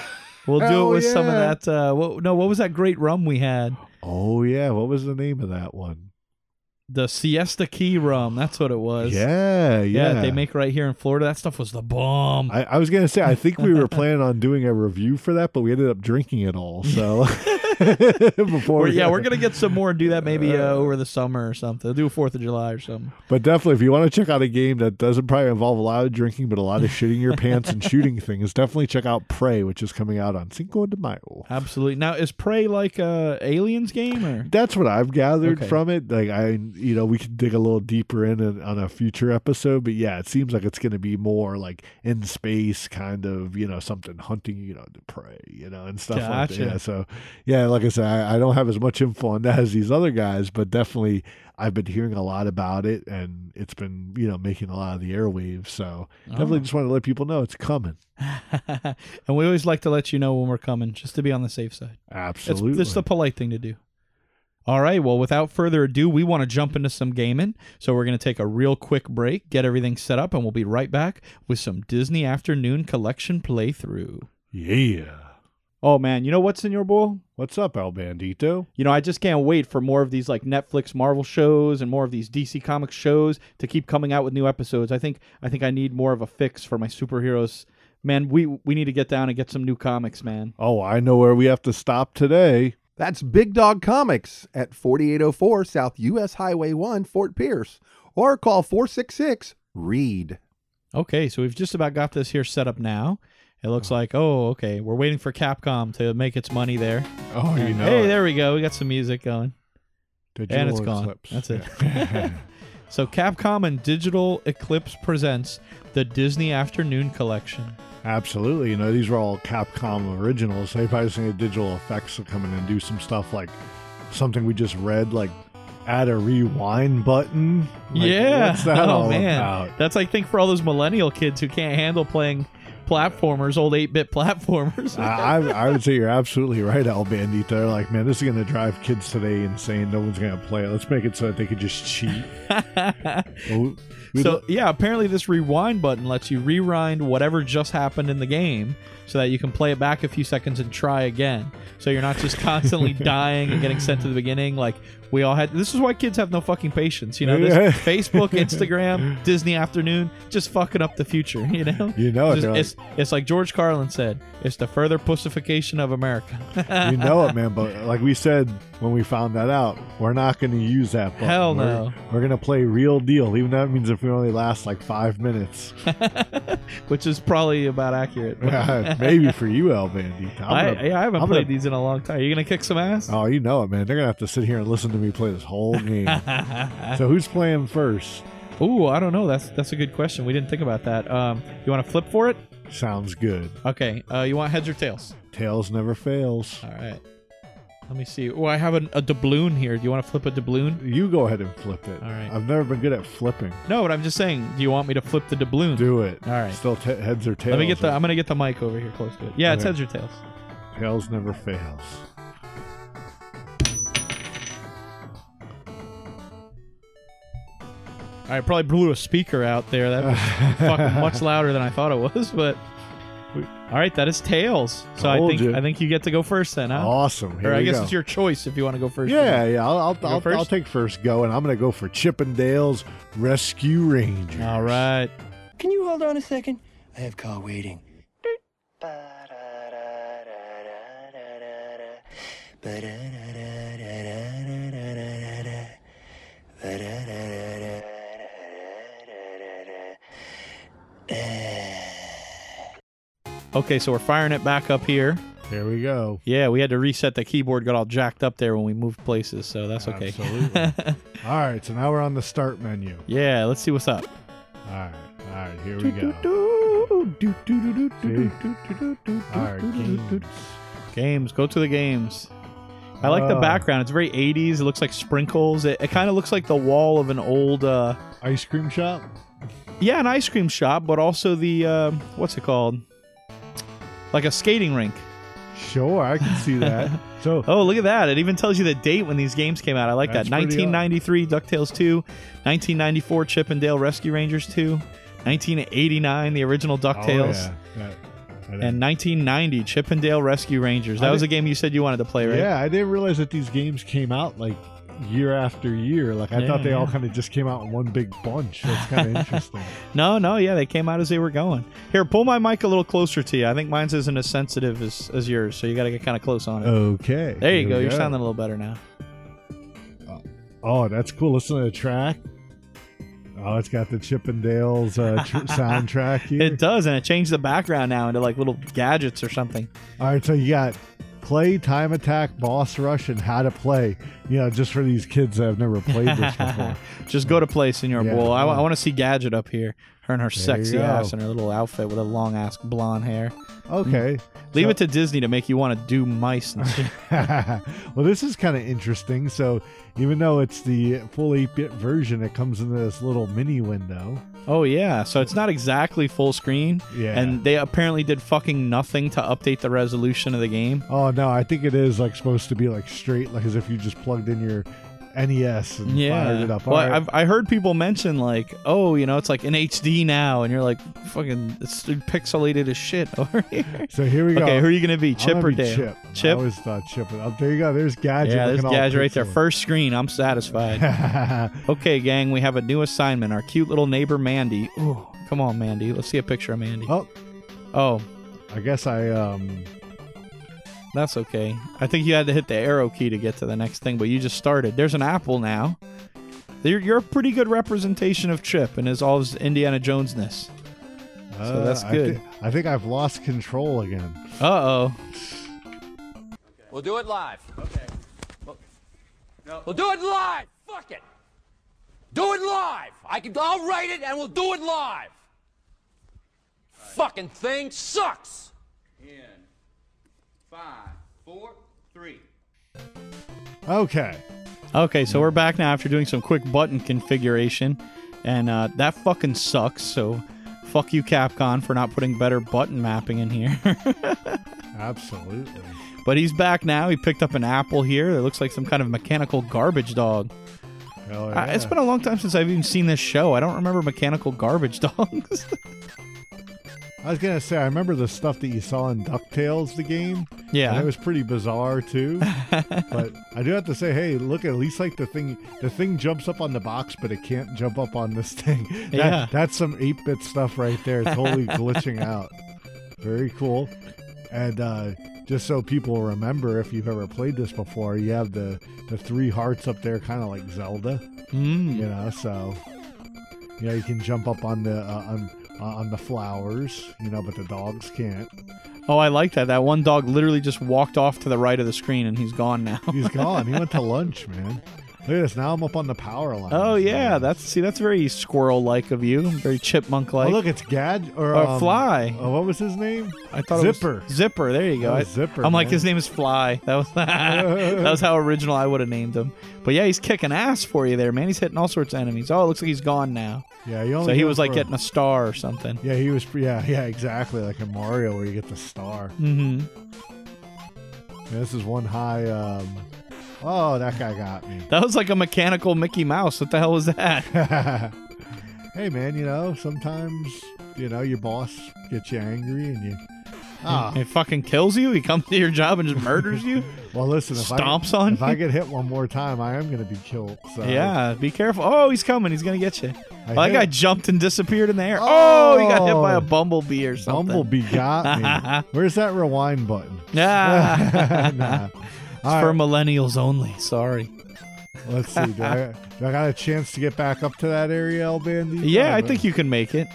We'll do Hell it with some of that. Uh, what, no, what was that great rum we had? Oh yeah, what was the name of that one? The Siesta Key rum. That's what it was. Yeah, yeah. They make right here in Florida. That stuff was the bomb. I, I was gonna say I think we were (laughs) planning on doing a review for that, but we ended up drinking it all. So (laughs) before, We're- we- yeah, we're gonna get some more and do that maybe uh, over the summer or something. Do a Fourth of July or something. But definitely, if you want to check out a game that doesn't probably involve a lot of drinking, but a lot of shitting your pants and shooting (laughs) things, definitely check out Prey, which is coming out on Cinco de Mayo. Absolutely. Now, is Prey like a aliens game or? That's what I've gathered Okay. from it. Like I, you know, we could dig a little deeper in on a future episode, but yeah, it seems like it's going to be more like in space, kind of, you know, something hunting, you know, the prey, you know, and stuff like that. Yeah, so yeah, like I said, I, I don't have as much info on that as these other guys, but definitely I've been hearing a lot about it, and it's been, you know, making a lot of the airwaves. So definitely Oh. just want to let people know it's coming. (laughs) and we always like to let you know when we're coming, just to be on the safe side. Absolutely it's just the polite thing to do. All right. Well, without further ado, we want to jump into some gaming. So we're going to take a real quick break, get everything set up, and we'll be right back with some Disney Afternoon Collection playthrough. yeah. Oh man, you know what's in your bowl? What's up, El Bandito? You know, I just can't wait for more of these like Netflix Marvel shows and more of these DC Comics shows to keep coming out with new episodes. I think I think I need more of a fix for my superheroes. Man, we we need to get down and get some new comics, man. Oh, I know where we have to stop today. That's Big Dog Comics at 4804 South US Highway 1, Fort Pierce. Or call 466 READ. Okay. So we've just about got this here set up now. It looks oh. like, oh, okay. We're waiting for Capcom to make its money there. Oh, you know. hey, it. there we go. We got some music going. Digital and it's gone. Eclipse. That's it. Yeah. (laughs) (laughs) So Capcom and Digital Eclipse presents the Disney Afternoon Collection. Absolutely. You know, these were all Capcom originals. They probably need Digital Eclipse to come in and do some stuff like something we just read, like add a rewind button. Like, yeah. What's that oh all man. about? That's I think for all those millennial kids who can't handle playing platformers, old 8-bit (laughs) platformers. I, I I would say you're absolutely right, El Bandito. They're like, man, this is going to drive kids today insane. No one's going to play it. Let's make it so that they could just cheat. We- (laughs) oh, so yeah, apparently this rewind button lets you rewind whatever just happened in the game so that you can play it back a few seconds and try again. So you're not just constantly (laughs) dying and getting sent to the beginning like we all had. This is why kids have no fucking patience, you know. This (laughs) Facebook, Instagram, Disney Afternoon, just fucking up the future, you know. you know it. Just- they're like- it's, it's like George Carlin said, it's the further pussification of America. you know it, man. But uh, like we said when we found that out, we're not going to use that. Button. Hell We're- no. We're, going to play real deal, even though that means if we only last like five minutes. (laughs) Which is probably about accurate. (laughs) Maybe for you, El Bandito. I'm I, gonna- yeah, I haven't I'm played gonna- these in a long time. You gonna kick some ass? Oh, you know it, man. They're gonna have to sit here and listen to me play this whole game. (laughs) so who's playing first? Ooh, I don't know. That's that's a good question. We didn't think about that. Um, you want to flip for it? Sounds good. Okay. Uh, you want heads or tails? Tails never fails. All right. Let me see. Oh, I have an, a doubloon here. Do you want to flip a doubloon? You go ahead and flip it. All right. I've never been good at flipping. No, but I'm just saying. Do you want me to flip the doubloon? Do it. All right. Still t- heads or tails. Let me get the. I'm gonna get the mic over here close to it. Yeah, it's Okay. heads or tails. Tails never fails. I probably blew a speaker out there. That was (laughs) fucking much louder than I thought it was. But All right, that is tails. So I Told think you. I think you get to go first then, huh? Awesome. Here or I we guess go. it's your choice if you want to go first. Yeah, yeah. I'll I'll, I'll, first? I'll take first go, and I'm going to go for Chip 'n Dale's Rescue Rangers. All right. Can you hold on a second? I have car waiting. Okay, so we're firing it back up here. Here we go. Yeah, we had to reset the keyboard. Got all jacked up there when we moved places, so that's okay. Absolutely. All right, so now we're on the start menu. yeah, let's see what's up. All right, all right. Here we go. All right, games. Games. Go to the games. I like the Ah. background. It's very 80s. It looks like sprinkles. It, it kind of looks like the wall of an old, uh, Ice cream shop. yeah, an ice cream shop, but also the, uh, what's it called? Like a skating rink. Sure, I can see that. (laughs) So Oh, look at that. It even tells you the date when these games came out. I like that. 1993, DuckTales 2. 1994, Chip and Dale Rescue Rangers 2. 1989, the original DuckTales. Oh, yeah. That- And 1990, Chip and Dale Rescue Rangers. That I was a game you said you wanted to play, right? Yeah, I didn't realize that these games came out like year after year. Like I Yeah, thought they all kind of just came out in one big bunch. That's kind of interesting. No, no, yeah, they came out as they were going. Here, pull my mic a little closer to you. I think mine's isn't as sensitive as, as yours, so you got to get kind of close on it. Okay. there you go. You're sounding a little better now. Oh, that's cool. Listen to the track. Oh, it's got the Chip 'n Dale's uh, tr- (laughs) soundtrack here. It does, and it changed the background now into like little gadgets or something. All right, so you got play, time attack, boss rush, and how to play. You know, just for these kids that have never played this before. (laughs) Just go to play, Senor Yeah, Bull. I, yeah. want to see Gadget up here. Her and her There sexy ass and her little outfit with a long ass blonde hair. Okay. Mm. Leave So- it to Disney to make you want to do mice and shit. (laughs) well, this is kind of interesting. So, even though it's the full 8 bit version, it comes in this little mini window. Oh yeah, so it's not exactly full screen, Yeah. and they apparently did fucking nothing to update the resolution of the game. oh, no, I think it is like supposed to be like straight, like as if you just plugged in your NES and Yeah, fired it up. well, right. I've I heard people mention like, oh, you know, it's like in HD now, and you're like, fucking, it's pixelated as shit (laughs) over here. so, here we go. Okay, who are you gonna be, Chip gonna or be Dale? Chip. I always thought Chip. Oh, there you go. There's Gadget. Yeah, there's Gadget right there. First screen. I'm satisfied. (laughs) Okay, gang, we have a new assignment. Our cute little neighbor Mandy. Ooh, come on, Mandy. Let's see a picture of Mandy. Oh, Oh, I guess I um. That's okay. I think you had to hit the arrow key to get to the next thing, but you just started. There's an apple now. You're, you're a pretty good representation of Chip and his all his Indiana Jonesness. So that's uh, good. I, thi- I think I've lost control again. Uh oh. We'll do it live. Okay. We'll do it live. Fuck it. Do it live. I can. I'll write it and we'll do it live. Fucking thing sucks. Okay. Okay, so we're back now after doing some quick button configuration, and uh, that fucking sucks. So, fuck you, Capcom, for not putting better button mapping in here. (laughs) Absolutely. but he's back now. He picked up an apple here. It looks like some kind of mechanical garbage dog. Hell Uh, it's yeah. been a long time since I've even seen this show. I don't remember mechanical garbage (laughs) dogs. I was gonna say I remember the stuff that you saw in DuckTales, the game. And yeah. it was pretty bizarre too. (laughs) but I do have to say, hey, look at least like the thing. The thing jumps up on the box, but it can't jump up on this (laughs) thing. That, Yeah. that's some eight bit stuff right there. Totally (laughs) glitching out. Very cool. And uh, just so people remember, if you've ever played this before, you have the the three hearts up there, kind of like Zelda. Mm. You know, so yeah, you can jump up on the uh, on on the flowers. You know, but the dogs can't. Oh, I like that. That one dog literally just walked off to the right of the screen, and he's gone now. He's gone. he went to (laughs) lunch, man. Look at this. Now I'm up on the power line. Oh yeah, that's see, that's very squirrel-like of you, very chipmunk-like. Oh look, it's Gad or Or um, Fly. Oh, what was his name? I thought Zipper. It was Zipper. There you go. I- Zipper, I'm like his name is Fly. (laughs) That was that was how original I would have named him. But yeah, he's kicking ass for you there, man. He's hitting all sorts of enemies. Oh, it looks like he's gone now. Yeah, he only So he was like getting a star or something. Yeah, he was. Yeah, (laughs) yeah, exactly. Like in Mario, where you get the star. Mm-hmm. Yeah, this is one high. Um, oh, that guy got me. (laughs) That was like a mechanical Mickey Mouse. What the hell was that? (laughs) hey, man, you know sometimes you know your boss gets you angry and you Ah. He fucking kills you. He comes to your job and just murders you. (laughs) Well, listen, if Stomps I, on if I get hit one more time, I am going to be killed. So Yeah, be careful. Oh, he's coming. He's gonna get you. I Oh, that guy jumped and disappeared in the air. Oh, he got hit by Oh. a bumblebee or something. Bumblebee got me. Where's that rewind button? Ah, Nah. All for millennials only. Sorry. let's see. Do I, do I got a chance to get back up to that area, El Bandy? Yeah, I think you can make it.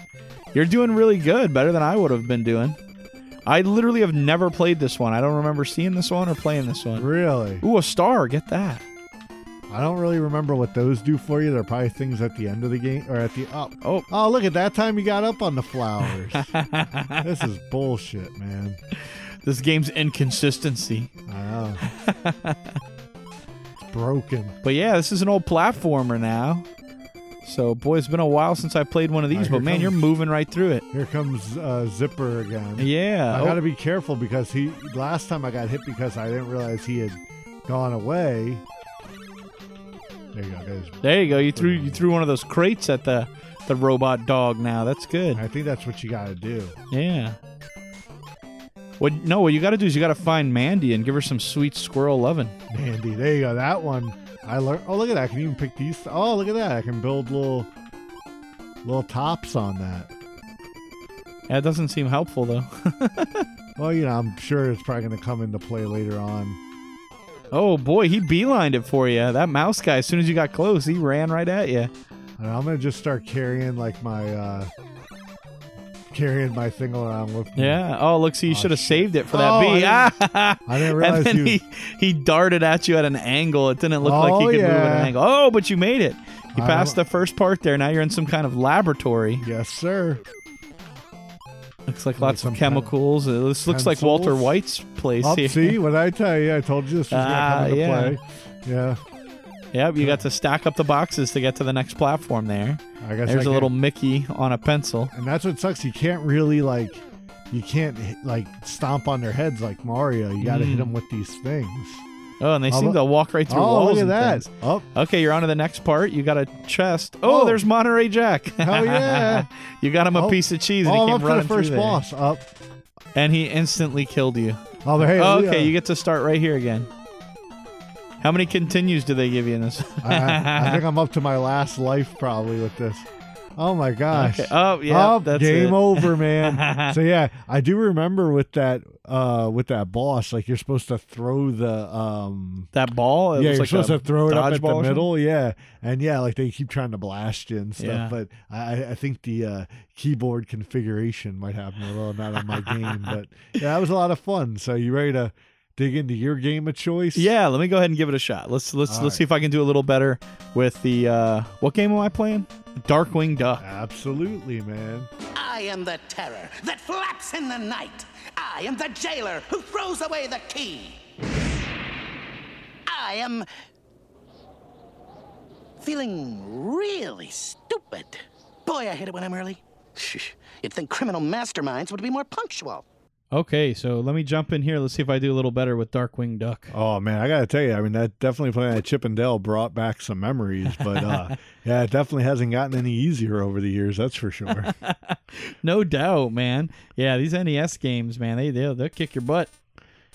You're doing really good, better than I would have been doing. I literally have never played this one. I don't remember seeing this one or playing this one. Really? Ooh, a star. Get that. I don't really remember what those do for you. They're probably things at the end of the game or at the up. Oh. Oh, look at that time you got up on the flowers. (laughs) this is bullshit, man. This game's inconsistency. I know. it's broken. But yeah, this is an old platformer now. So, boy, it's been a while since I played one of these, Alright, but man, you're moving right through it. Here comes uh, Zipper again. Yeah. I Oh, got to be careful because he last time I got hit because I didn't realize he had gone away. There you go. There you go. You threw you threw one of those crates at the the robot dog. Now that's good. I think that's what you got to do. Yeah. What? No, what you got to do is you got to find Mandy and give her some sweet squirrel loving. Mandy, there you go. That one I learned. Oh, look at that! I can even pick these. Oh, look at that! I can build little little tops on that. That doesn't seem helpful though. (laughs) Well, you know, I'm sure it's probably going to come into play later on. oh boy, he beelined it for you. That mouse guy. As soon as you got close, he ran right at you. I'm going to just start carrying like my uh carrying my thing around with me. Yeah. Oh, look, see, you Oh, should have saved it for that Oh, bee. I Ah! (laughs) I didn't and then you. he he darted at you at an angle. It didn't look like he Oh, could move at an angle. Oh, but you made it. You passed the first part there. Now you're in some kind of laboratory. Yes, sir. Looks like lots of chemicals. Uh, This looks like. Walter White's place Up, here. see what I tell you? I told you this was going to Ah, come into yeah. play. Yeah, Yep, you got to stack up the boxes to get to the next platform there. I guess There's I a little Mickey on a pencil. and that's what sucks. You can't really like, you can't like stomp on their heads like Mario. You got to hit Mm. them with these things. Oh, and they Oh, seem to walk right through oh, walls look at that! things. Oh, Okay, you're on to the next part. You got a chest. Oh, Oh. there's Monterey Jack. (laughs) Hell yeah. (laughs) you got him a Oh. piece of cheese, and oh, he came running the first boss. Up. and he instantly killed you. Oh, hey, Oh, yeah. okay, you get to start right here again. How many continues do they give you in this? (laughs) I, I- think I'm up to my last life probably with this. Oh my gosh. Okay. Oh, yeah, Oh, that's game it. over, man. (laughs) so yeah, I do remember with that uh with that boss, like you're supposed to throw the um that ball. It yeah, was you're like supposed to throw it up at the middle, yeah, and yeah, like they keep trying to blast you and stuff. Yeah. But I, I think the uh, keyboard configuration might have me a little not on my game. But yeah, that was a lot of fun. So you ready to dig into your game of choice? Yeah, let me go ahead and give it a shot. Let's let's All let's right. see if I can do a little better with the uh what game am I playing? Darkwing Duck. absolutely, man. I am the terror that flaps in the night. I am the jailer who throws away the key. I am feeling really stupid. Boy, I hate it when I'm early. Shh. You'd think criminal masterminds would be more punctual. Okay, so let me jump in here. Let's see if I do a little better with Darkwing Duck. Oh man, I gotta tell you, I mean that definitely playing at Chip and Dale brought back some memories, but uh, (laughs) yeah, it definitely hasn't gotten any easier over the years. That's for sure. (laughs) No doubt, man. Yeah, these NES games, man, they they'll, they'll kick your butt.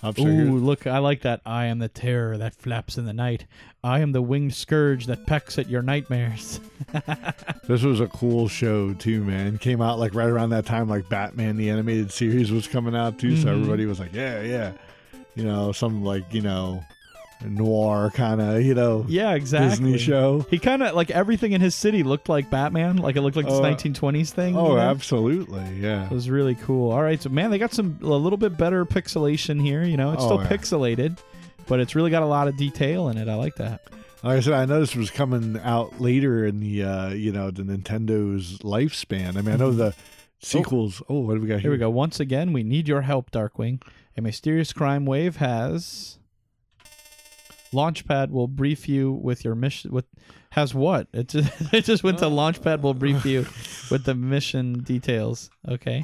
I'm sure. Ooh, look, I like that. I am the terror that flaps in the night. I am the winged scourge that pecks at your nightmares. (laughs) This was a cool show too, man. Came out like right around that time, like Batman the animated series was coming out too. So Mhm. everybody was like, yeah, yeah, you know, some like you know, noir kind of you know Yeah, exactly. Disney show. He kind of like everything in his city looked like Batman. Like it looked like this Oh, uh, 1920s thing. Oh, you know? absolutely, yeah. It was really cool. All right, so man, they got some a little bit better pixelation here. You know, it's Oh, still yeah. pixelated, but it's really got a lot of detail in it. I like that. Like I said, I know this was coming out later in the uh, you know the Nintendo's lifespan. I mean, I know the sequels. Oh, what do we got here? Here we go. Once again, we need your help, Darkwing. A mysterious crime wave has Launchpad will brief you with your mission. With has what? It just (laughs) it just went to Launchpad will brief you with the mission details. Okay,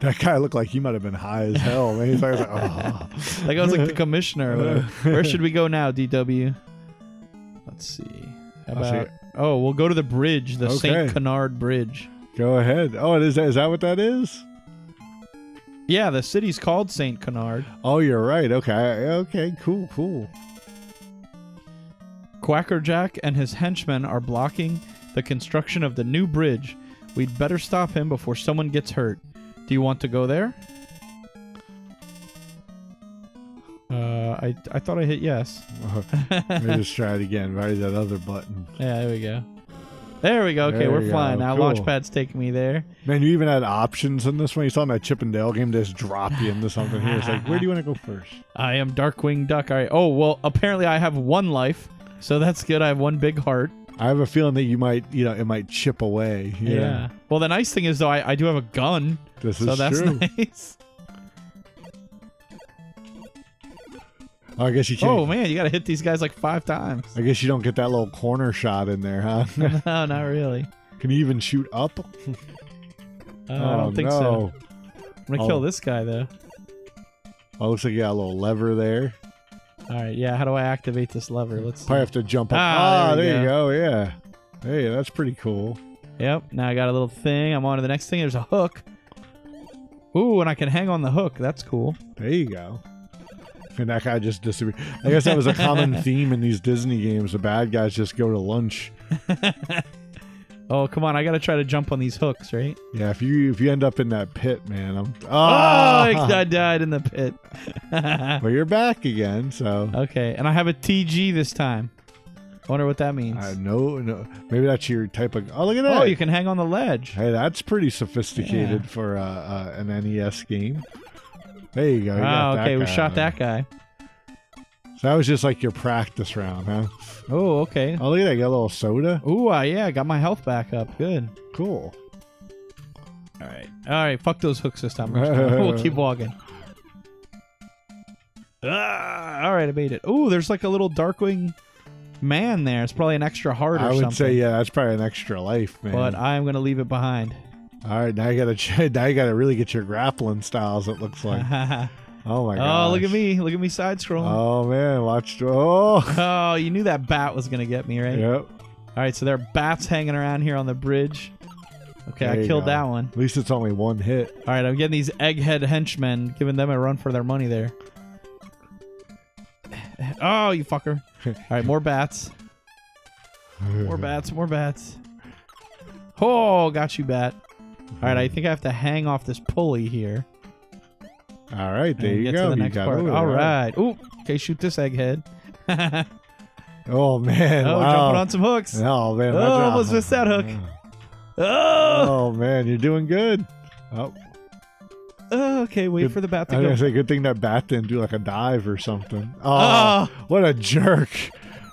That guy looked like he might have been high as hell. Man, he's like, oh. (laughs) like I was like the commissioner. Or whatever. Where should we go now, DW? Let's see. How I'll see. Oh, we'll go to the bridge, the Saint Canard Bridge. Go ahead. Oh, is. Is that what that is? Yeah, the city's called Saint Canard. Oh, you're right. Okay. Okay. Cool. Cool. Quackerjack and his henchmen are blocking the construction of the new bridge. We'd better stop him before someone gets hurt. Do you want to go there? Uh, I I thought I hit yes. (laughs) Let me just try it again. Right, that other button. Yeah, there we go. There we go. Okay, There we're you flying go. now. Cool. Launchpad's taking me there. Man, you even had options in this one. You saw in that Chip 'n Dale game, they just drop you into something here. It's like, where do you want to go (laughs) first? I am Darkwing Duck. All right. Oh well, apparently I have one life, so that's good. I have one big heart. I have a feeling that you might, you know, it might chip away. Yeah. Well, the nice thing is though, I, I do have a gun, This so is that's true. (laughs) nice. Oh, I guess you can't. Oh man, you got to hit these guys like five times. I guess you don't get that little corner shot in there, huh? (laughs) no, not really. Can you even shoot up? Uh, (laughs) I oh, don't think no. so. I'm gonna Oh. kill this guy though. Oh, looks like you got a little lever there. All right. Yeah. How do I activate this lever? Let's. See. Probably have to jump up. Ah, Ah, there there, you go. Yeah. Hey, that's pretty cool. Yep. Now I got a little thing. I'm on to the next thing. There's a hook. Ooh, and I can hang on the hook. That's cool. There you go. And that guy just disappeared. I guess that was a common (laughs) theme in these Disney games. The bad guys just go to lunch. (laughs) Oh, come on! I gotta try to jump on these hooks, right? Yeah, if you if you end up in that pit, man, I'm. (laughs) Oh, Ah! I died in the pit. (laughs) well, you're back again, so. okay, and I have a TG this time. Wonder what that means. I no, no. Maybe that's your type of. Oh, look at that. oh, you can hang on the ledge. Hey, that's pretty sophisticated Yeah. for uh, uh, an NES game. There you go. you Oh, okay, we shot that guy. So that was just like your practice round, huh? Oh, okay. Oh, look at that. Got a little soda. Ooh, uh, yeah, I got my health back up. Good. Cool. All right. All right. Fuck those hooks this time. (laughs) we'll keep walking. Ah, all right, I made it. Ooh, there's like a little Darkwing man there. It's probably an extra heart or I would something. say, yeah, that's probably an extra life, man. But I'm gonna leave it behind. All right, now you gotta ch- (laughs) now you gotta really get your grappling styles. It looks like. (laughs) Oh my god. oh, look at me! Look at me side scrolling. Oh man, watch. Oh. (laughs) Oh, you knew that bat was gonna get me, right? Yep. All right, so there are bats hanging around here on the bridge. Okay, There I killed go. that one. At least it's only one hit. All right, I'm getting these egghead henchmen, giving them a run for their money there. Oh, you fucker! All right, more bats, more (laughs) bats, more bats. Oh, got you, bat. All right, I think I have to hang off this pulley here. All right, there you go. The You got part. All right. Ooh, okay, shoot this egghead. oh, (laughs) Oh man. wow. jumping on some hooks. Oh man. Oh, almost missed that hook. Oh, Oh man, you're doing good. Oh, oh, okay. Wait Good- for the bat I to was go. gonna say, good thing that bat didn't do like a dive or something. Oh, Oh. what a jerk!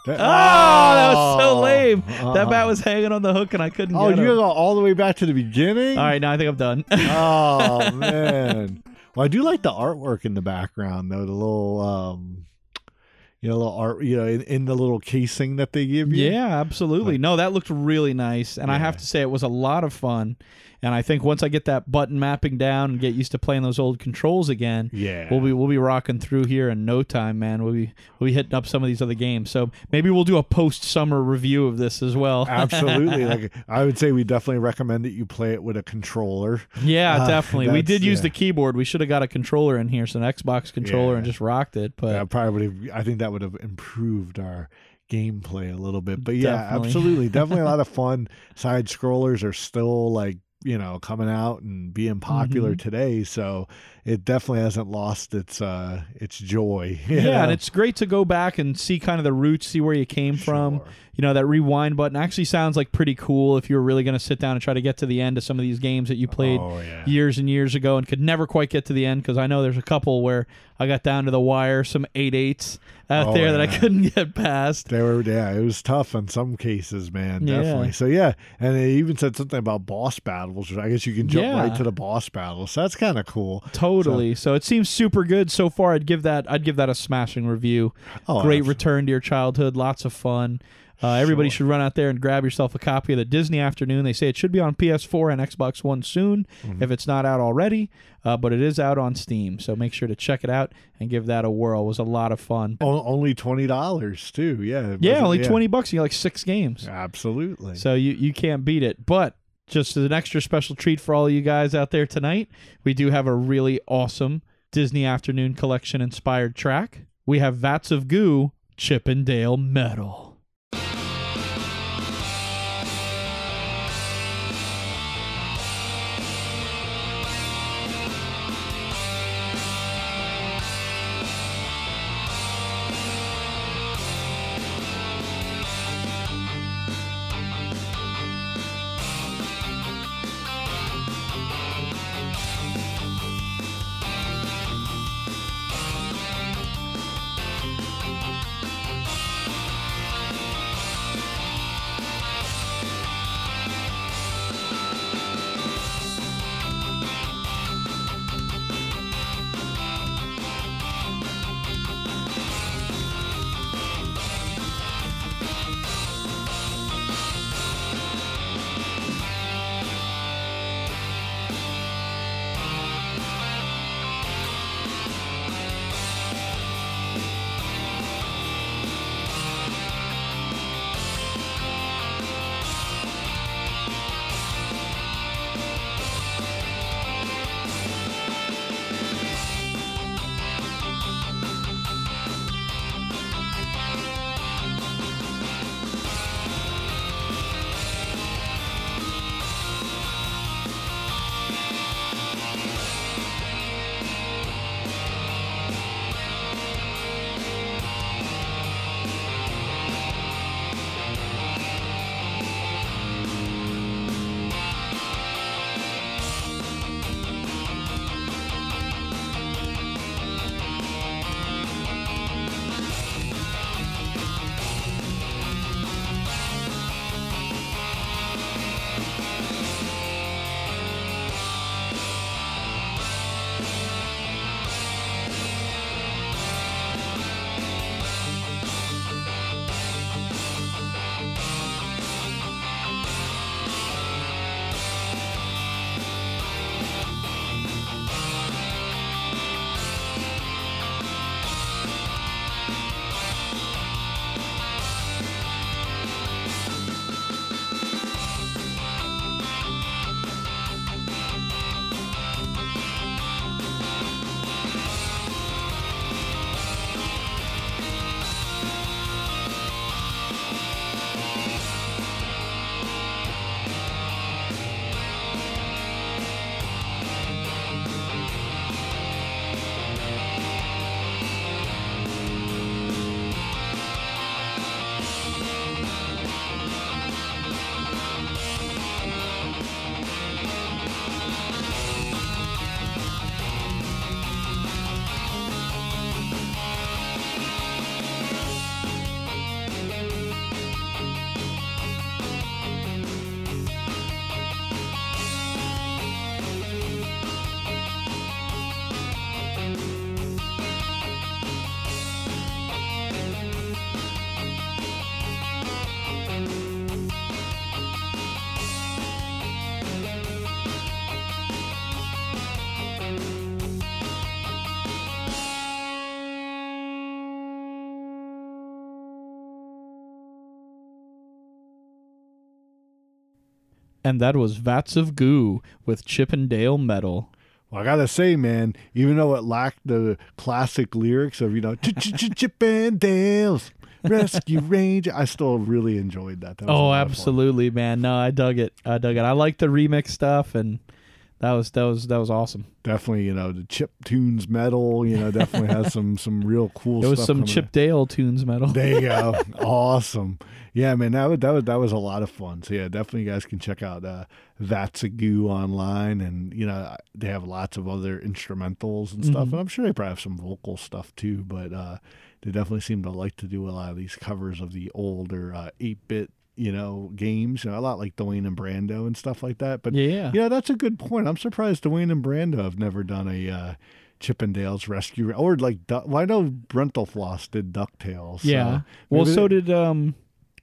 That, (laughs) Oh, that was so Oh. lame. That Uh, bat was hanging on the hook and I couldn't. Oh, you him. go all the way back to the beginning. All right, now I think I'm done. Oh (laughs) man. Well, I do like the artwork in the background though. The little, um, you know, little art. You know, in, in the little casing that they give you. yeah, absolutely. No, that looked really nice, and I have to say it was a lot of fun. And I think once I get that button mapping down and get used to playing those old controls again, Yeah. we'll be we'll be rocking through here in no time, man. We'll be we'll be hitting up some of these other games. So maybe we'll do a post summer review of this as well. Absolutely. (laughs) like I would say, we definitely recommend that you play it with a controller. yeah, Uh, definitely. We did use yeah. the keyboard. We should have got a controller in here, so an Xbox controller, Yeah. and just rocked it. But probably I think that would have improved our gameplay a little bit. But yeah, Definitely. absolutely. (laughs) Definitely a lot of fun. Side scrollers are still like, you know, coming out and being popular Mm-hmm. today. So it definitely hasn't lost its uh its joy. (laughs) yeah, and it's great to go back and see kind of the roots, see where you came from. Sure. You know, that rewind button actually sounds like pretty cool if you were really going to sit down and try to get to the end of some of these games that you played Oh, yeah. years and years ago and could never quite get to the end because I know there's a couple where I got down to the wire, some eight eights out Oh, there that I couldn't (laughs) get past. They were, yeah, it was tough in some cases, man. Yeah. Definitely. So yeah, and they even said something about boss battles. Which I guess you can jump Yeah. right to the boss battles. So that's kind of cool. Totally. So, it seems super good so far. I'd give that. I'd give that a smashing review. Oh, Great absolutely. return to your childhood. Lots of fun. Uh, everybody Sure. should run out there and grab yourself a copy of the Disney Afternoon. They say it should be on PS4 and Xbox One soon, Mm-hmm. if it's not out already. Uh, but it is out on Steam, so make sure to check it out and give that a whirl. It was a lot of fun. O- only twenty dollars too. Yeah. Yeah, only twenty bucks. You get like six games, Absolutely. so you you can't beat it. But just as an extra special treat for all you guys out there tonight, we do have a really awesome Disney Afternoon Collection inspired track. We have Vats of Goo, Chip 'n Dale Metal. And that was Vats of Goo with Chip 'n Dale Metal. Well, I gotta say, man, even though it lacked the classic lyrics of you know Chip 'n Dale's Rescue Ranger, I still really enjoyed that. that was Oh, lot of fun. absolutely, man. No, I dug it. I dug it. I like the remix stuff and that was that was that was awesome. Definitely, you know, the chip tunes metal. You know, definitely has some (laughs) some real cool. Stuff. It was some Chip. Dale tunes metal. There you go. (laughs) awesome. Yeah, man, that was, that was that was a lot of fun. So yeah, definitely you guys can check out uh, Vats of Goo online, and you know they have lots of other instrumentals and stuff, Mhm. and I'm sure they probably have some vocal stuff too. But uh, they definitely seem to like to do a lot of these covers of the older uh, eight bit. You know, games, you know, a lot like Dwayne and Brando and stuff like that. But Yeah. yeah, that's a good point. I'm surprised Dwayne and Brando have never done a uh, Chip 'n Dale's Rescue or like well, I know Brentalfloss did DuckTales. so yeah. Well, so they- did um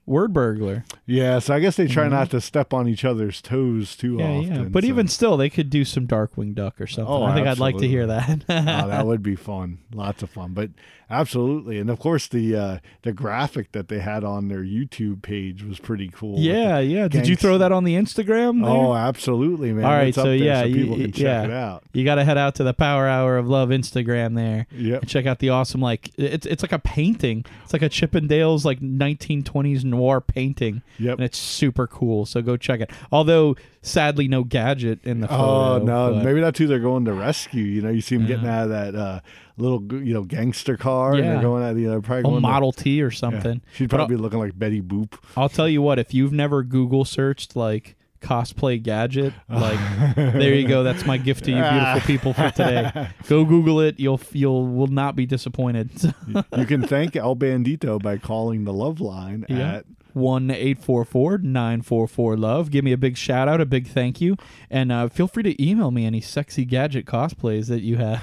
Word Burglar. yeah. So I guess they try Mhm. not to step on each other's toes too Yeah, often. yeah. But so- even still, they could do some Darkwing Duck or something. Oh, I think I'd like to hear that. oh, that (laughs) would be fun. Lots of fun. But Absolutely, and of course the uh, the graphic that they had on their YouTube page was pretty cool. Yeah, yeah. Did you throw that on the Instagram? there? Oh, absolutely, man. All right, It's up so there yeah, so people you- can check yeah. it out. You got to head out to the Power Hour of Love Instagram there. Yep. And check out the awesome like it's it's like a painting. It's like a Chip 'n Dale's like 1920s noir painting. Yep. And it's super cool. So go check it. Although sadly no gadget in the Oh no, but- maybe that's who they're going to rescue. You know, you see them getting out of that uh, little you know gangster car, and they're going out. You know, probably a going to- Model T or yeah. something. She'd But probably be looking like Betty Boop. I'll tell you what, if you've never Google searched like cosplay gadget, (laughs) like there you go. That's my gift to you beautiful (laughs) people for today. Go Google it. You'll you'll will not be disappointed. (laughs) you can thank El Bandito by calling the Love Line Yeah. at one eight four four nine four four love. Give me a big shout out, a big thank you, and uh, feel free to email me any sexy gadget cosplays that you have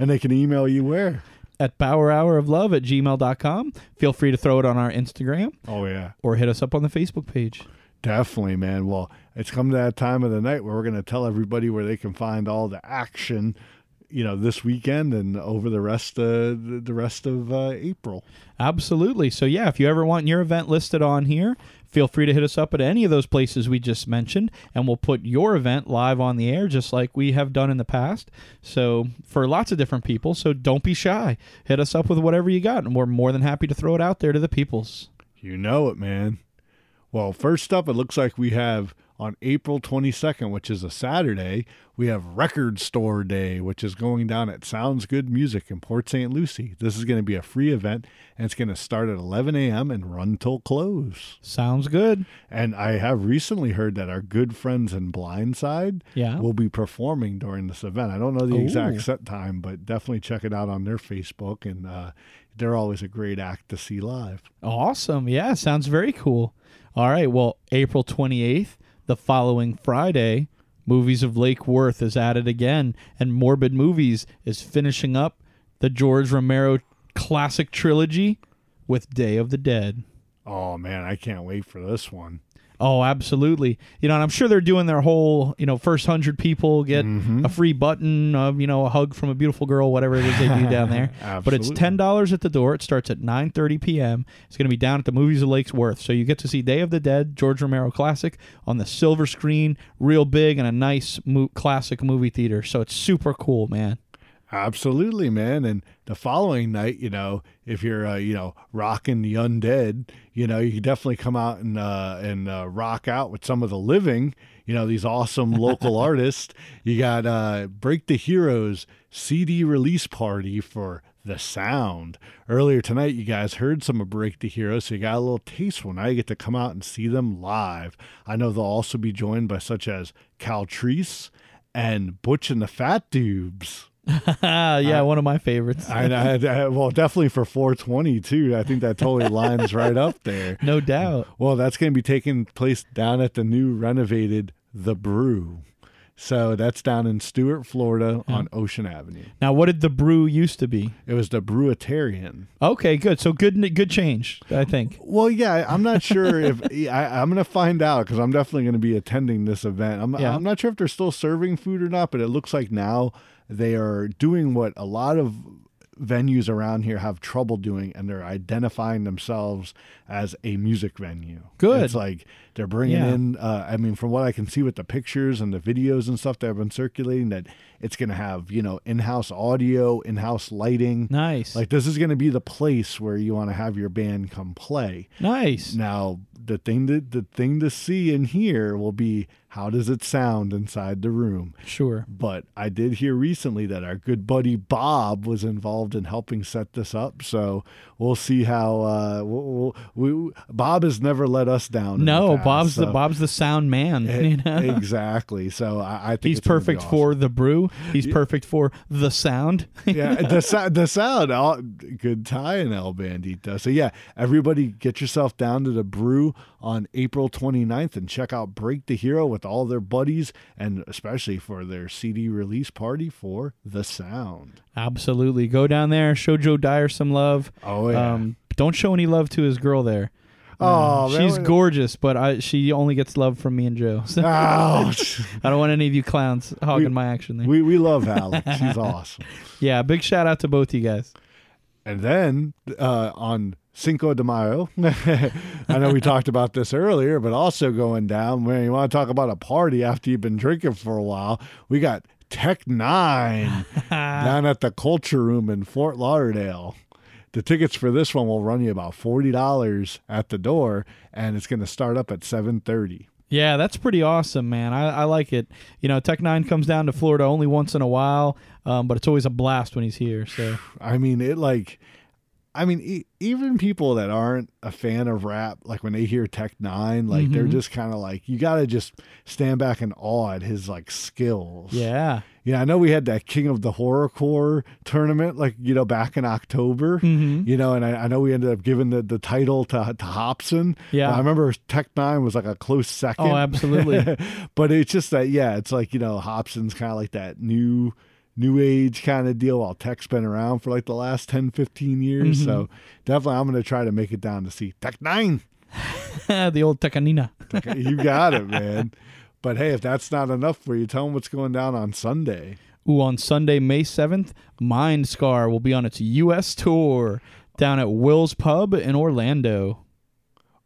and they can email you where. at powerhouroflove at gmail.com. Feel free to throw it on our Instagram Oh yeah. or hit us up on the Facebook page. Definitely, man. Well, it's come to that time of the night where we're going to tell everybody where they can find all the action, you know, this weekend and over the rest the, the rest of uh, April. Absolutely. So yeah, if you ever want your event listed on here, feel free to hit us up at any of those places we just mentioned, and we'll put your event live on the air just like we have done in the past. So for lots of different people. So don't be shy. Hit us up with whatever you got, and we're more than happy to throw it out there to the peoples. You know it, man. Well, first up, it looks like we have on April 22nd, which is a Saturday, we have Record Store Day, which is going down at Sounds Good Music in Port St. Lucie. This is going to be a free event, and it's going to start at 11 a.m. and run till close. Sounds good. And I have recently heard that our good friends in Blindside Yeah. will be performing during this event. I don't know the exact set time, but definitely check it out on their Facebook. And uh, they're always a great act to see live. Awesome. Yeah, sounds very cool. All right. Well, April 28th, the following Friday, Movies of Lake Worth is at it again, and Morbid Movies is finishing up the George Romero classic trilogy with Day of the Dead. Oh, man, I can't wait for this one. Oh, absolutely. You know, and I'm sure they're doing their whole, you know, first hundred people get mm-hmm. a free button, of, you know, a hug from a beautiful girl, whatever it is they do down there. (laughs) but it's ten dollars at the door. It starts at 9:30 p.m. It's going to be down at the Movies of Lakes Worth, so you get to see Day of the Dead, George Romero classic on the silver screen, real big, and a nice mo- classic movie theater. So it's super cool, man. Absolutely, man. And the following night, you know, if you're, uh, you know, rocking the undead, you know, you can definitely come out and uh, and uh, rock out with some of the living. You know, these awesome local (laughs) artists. You got uh, Break the Heroes CD release party for the sound. Earlier tonight, you guys heard some of Break the Heroes, so you got a little taste. Well, now you get to come out and see them live. I know they'll also be joined by such as Caltrice and Butch and the Fat Dubes. Ah, (laughs) yeah, one of my favorites. I, I, I- well, definitely for 420 too. I think that totally (laughs) lines right up there. no doubt. Well, that's going to be taking place down at the new renovated The Brew. So that's down in Stuart, Florida on Ocean Avenue. Now, what did the brew used to be? It was the Brewitarian. Okay, good. So good, good change, I think. Well, yeah, I'm not sure if (laughs) I, I'm going to find out because I'm definitely going to be attending this event. I'm, Yeah. I'm not sure if they're still serving food or not, but it looks like now they are doing what a lot of venues around here have trouble doing, and they're identifying themselves as a music venue. Good. It's like they're bringing Yeah. in. Uh, I mean, from what I can see with the pictures and the videos and stuff that have been circulating, that it's going to have you know in-house audio, in-house lighting. Nice. Like this is going to be the place where you want to have your band come play. nice. Now, the thing to the thing to see and hear will be how does it sound inside the room. Sure. But I did hear recently that our good buddy Bob was involved in helping set this up. So we'll see how uh, we'll, we'll, we, Bob has never let us down. in the No, past, Bob's the Bob's the sound man. Eh, (laughs) you know? exactly. So I, I think He's it's gonna be perfect awesome. for the brew. He's perfect for the sound. (laughs) yeah, the sound, the sound, all, good tie in El Bandito. So yeah, everybody get yourself down to the brew on April 29th and check out Break the Hero with all their buddies and especially for their CD release party for The Sound. Absolutely. Go down there, show Joe Dyer some love. Oh, yeah. Um, don't show any love to his girl there. Oh, man, she's what- gorgeous, but I, she only gets love from me and Joe. (laughs) So Ouch. (laughs) I don't want any of you clowns hogging We- my action there. we, we love Alex. She's (laughs) awesome. yeah, big shout out to both you guys. And then uh, on Cinco de Mayo, (laughs) I know we talked about this earlier, but also going down, man, you want to talk about a party after you've been drinking for a while? We got Tech Nine (laughs) down at the Culture Room in Fort Lauderdale. The tickets for this one will run you about forty dollars at the door, and it's going to start up at seven thirty. Yeah, that's pretty awesome, man. I, I like it. You know, Tech Nine comes down to Florida only once in a while, um, but it's always a blast when he's here. So I mean, it like, I mean, e- even people that aren't a fan of rap, like when they hear Tech Nine, like they're just kind of like, you got to just stand back in awe at his like skills. yeah, Yeah, I know we had that King of the Horrorcore tournament, like you know, back in October. Mhm. You know, and I, I know we ended up giving the, the title to to Hopsin. Yeah. I remember Tech Nine was like a close second. Oh, absolutely. (laughs) but it's just that, yeah, it's like you know, Hopsin's kind of like that new new age kind of deal while tech's been around for like the last 10 15 years Mm-hmm. so definitely i'm going to try to make it down to see tech 9 (laughs) the old Tecanina. you got it man but hey if that's not enough for you tell them what's going down on sunday Ooh, on Sunday, May 7th, Mind Scar will be on its U.S. tour down at Will's Pub in Orlando.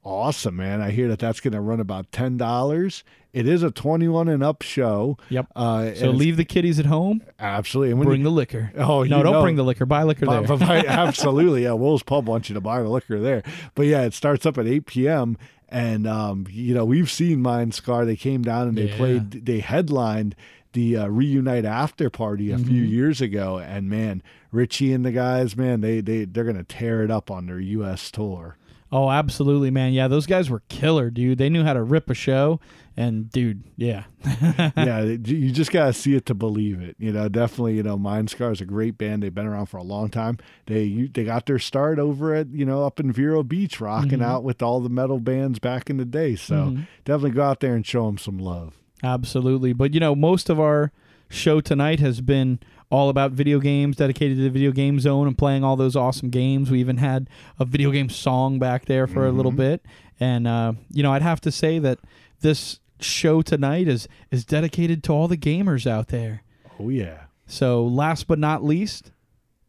Awesome, man. I hear that that's going to run about $10. It is a 21 and up show. Yep. Uh, So leave the kiddies at home, absolutely. And bring you, the liquor. Oh, no, don't know. bring the liquor. Buy liquor Buy- there. buy- (laughs) absolutely. Yeah. Will's Pub wants you to buy the liquor there. But yeah, it starts up at 8 p.m. And, um, you know, we've seen Mind Scar. They came down and they Yeah. played, they headlined the uh, Reunite After Party a Mm-hmm. few years ago. And man, Richie and the guys, man, they, they, they're going to tear it up on their U.S. tour. Oh, absolutely, man. Yeah, those guys were killer, dude. They knew how to rip a show. And, dude, yeah. (laughs) yeah, you just gotta see it to believe it. You know, definitely. You know, Mind Scar is a great band. They've been around for a long time. They you, they got their start over at you know up in Vero Beach, rocking mm-hmm. out with all the metal bands back in the day. So mm-hmm. definitely go out there and show them some love. Absolutely. But you know, most of our show tonight has been all about video games, dedicated to the video game zone and playing all those awesome games. We even had a video game song back there for a little bit. And uh, you know, I'd have to say that this show tonight is is dedicated to all the gamers out there. Oh yeah. So last but not least,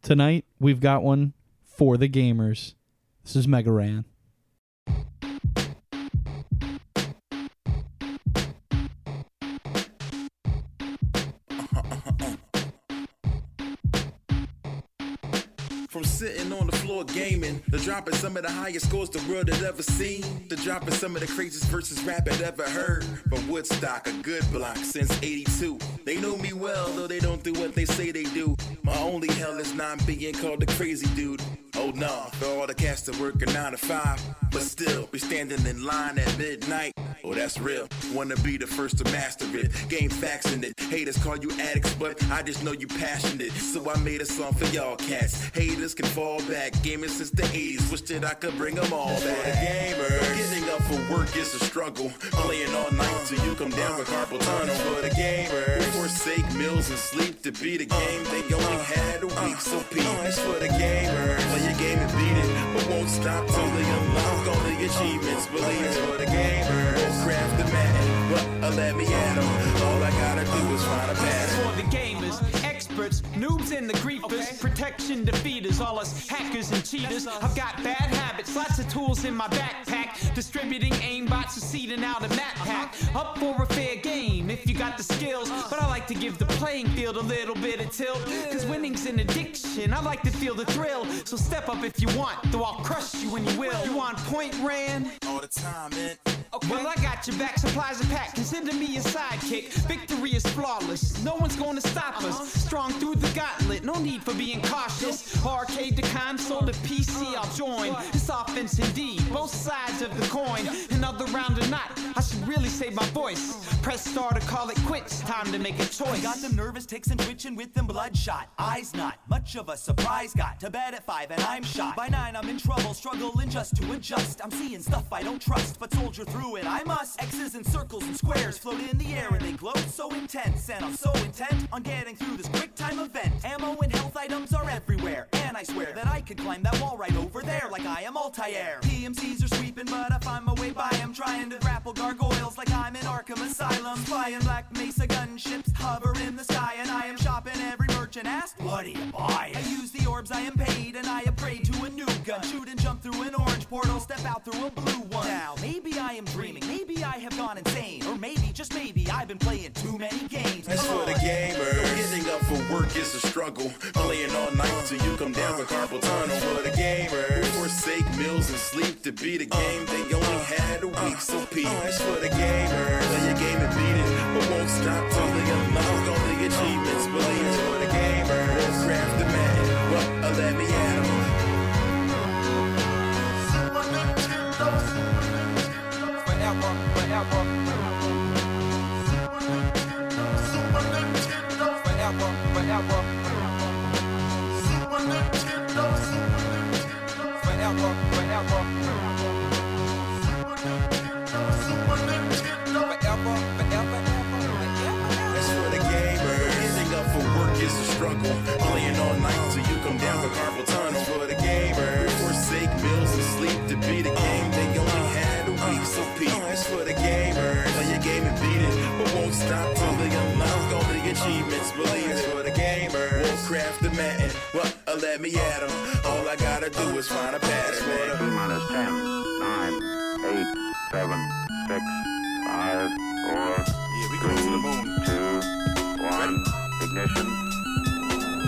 tonight we've got one for the gamers. This is Mega Ran. The floor gaming, to dropping some of the highest scores the world had ever seen, to dropping some of the craziest verses rap had ever heard. From Woodstock, a good block since 82. They know me well, though they don't do what they say they do. My only hell is not being called the crazy dude. Oh nah, for all the cats that work a 9 to 5, but still be standing in line at midnight. Oh, that's real. Wanna be the first to master it. Game facts in it. Haters call you addicts, but I just know you passionate. So I made a song for y'all cats. Haters can fall back. Gaming since the 80s. Wish that I could bring them all back. the Gamers. Getting up for work is a struggle. Playing all night till you come down with carpal tunnel. For the gamers. Forsake meals and sleep to beat a uh, game they only uh, had a week. So uh, P, that's for the gamers. Play your game and beat it, but won't stop till they unlock all the achievements. Believe it's for the gamers. Won't craft the man, but uh, let me at 'em. All I gotta do is find a pattern. for the gamers, experts, noobs and the griefers, protection defeaters, all us hackers and cheaters. I've got bad habits, lots of tools in my backpack, distributing aimbots, succeeding out a map pack. Up for a fair game if you got the skills, but I like to give the playing field a little bit of tilt, cause winning's an addiction. I like to feel the thrill, so step up if you want, though I'll crush you when you will. You on point, Rand? All the time, man. Well, I got your back, supplies are packed. Consider me a sidekick. Victory is flawless. No one's gonna stop us. Uh-huh. Strong through the gauntlet, no need for being cautious. Arcade to console to PC, uh-huh. I'll join. It's offense indeed, both sides of the coin. Another round or not, I should really save my voice. Uh-huh. Press start to call it quits. Time to make a choice. Got them nervous ticks and twitching with them bloodshot eyes not much of a surprise got to bed at five and I'm shot by nine I'm in trouble struggling just to adjust I'm seeing stuff I don't trust but soldier through it I must X's and circles and squares float in the air and they glow so intense and I'm so intent on getting through this quick time event ammo and health items are everywhere and I swear that I could climb that wall right over there like I am Altair PMCs are sweeping but I find my way by I'm trying to grapple gargoyles like I'm in Arkham Asylum. Flying Black Mesa gunships hover in the sky, and I am shopping every merchant asked, What do you buy? I use the orbs I am paid, and I upgrade to a new gun. Shoot and jump through an orange portal, step out through a blue come carpal tunnel. For the gamer, forsake meals and sleep to beat a game they only had a week. So P, as for the gamer, play your game and beat it, but won't stop till they unlock all the achievements. Believe for the gamer, craft the man, well, uh, let me at 'em. Forever, forever. Forever, forever. Forever, forever. Playing all night till you come down for carpal tunnel. For the gamer, forsake meals and sleep to beat a game they only had a week. So P, as for the gamer, play your game and beat it, but won't stop till they unlock all the achievements. Believe it for the gamer, won't craft the man. Uh, let me at 'em. All I gotta do is find a man. minus 10, 9, 8, 7, 6, 5, 4, Yeah, we going to the moon. 2, 1, ignition.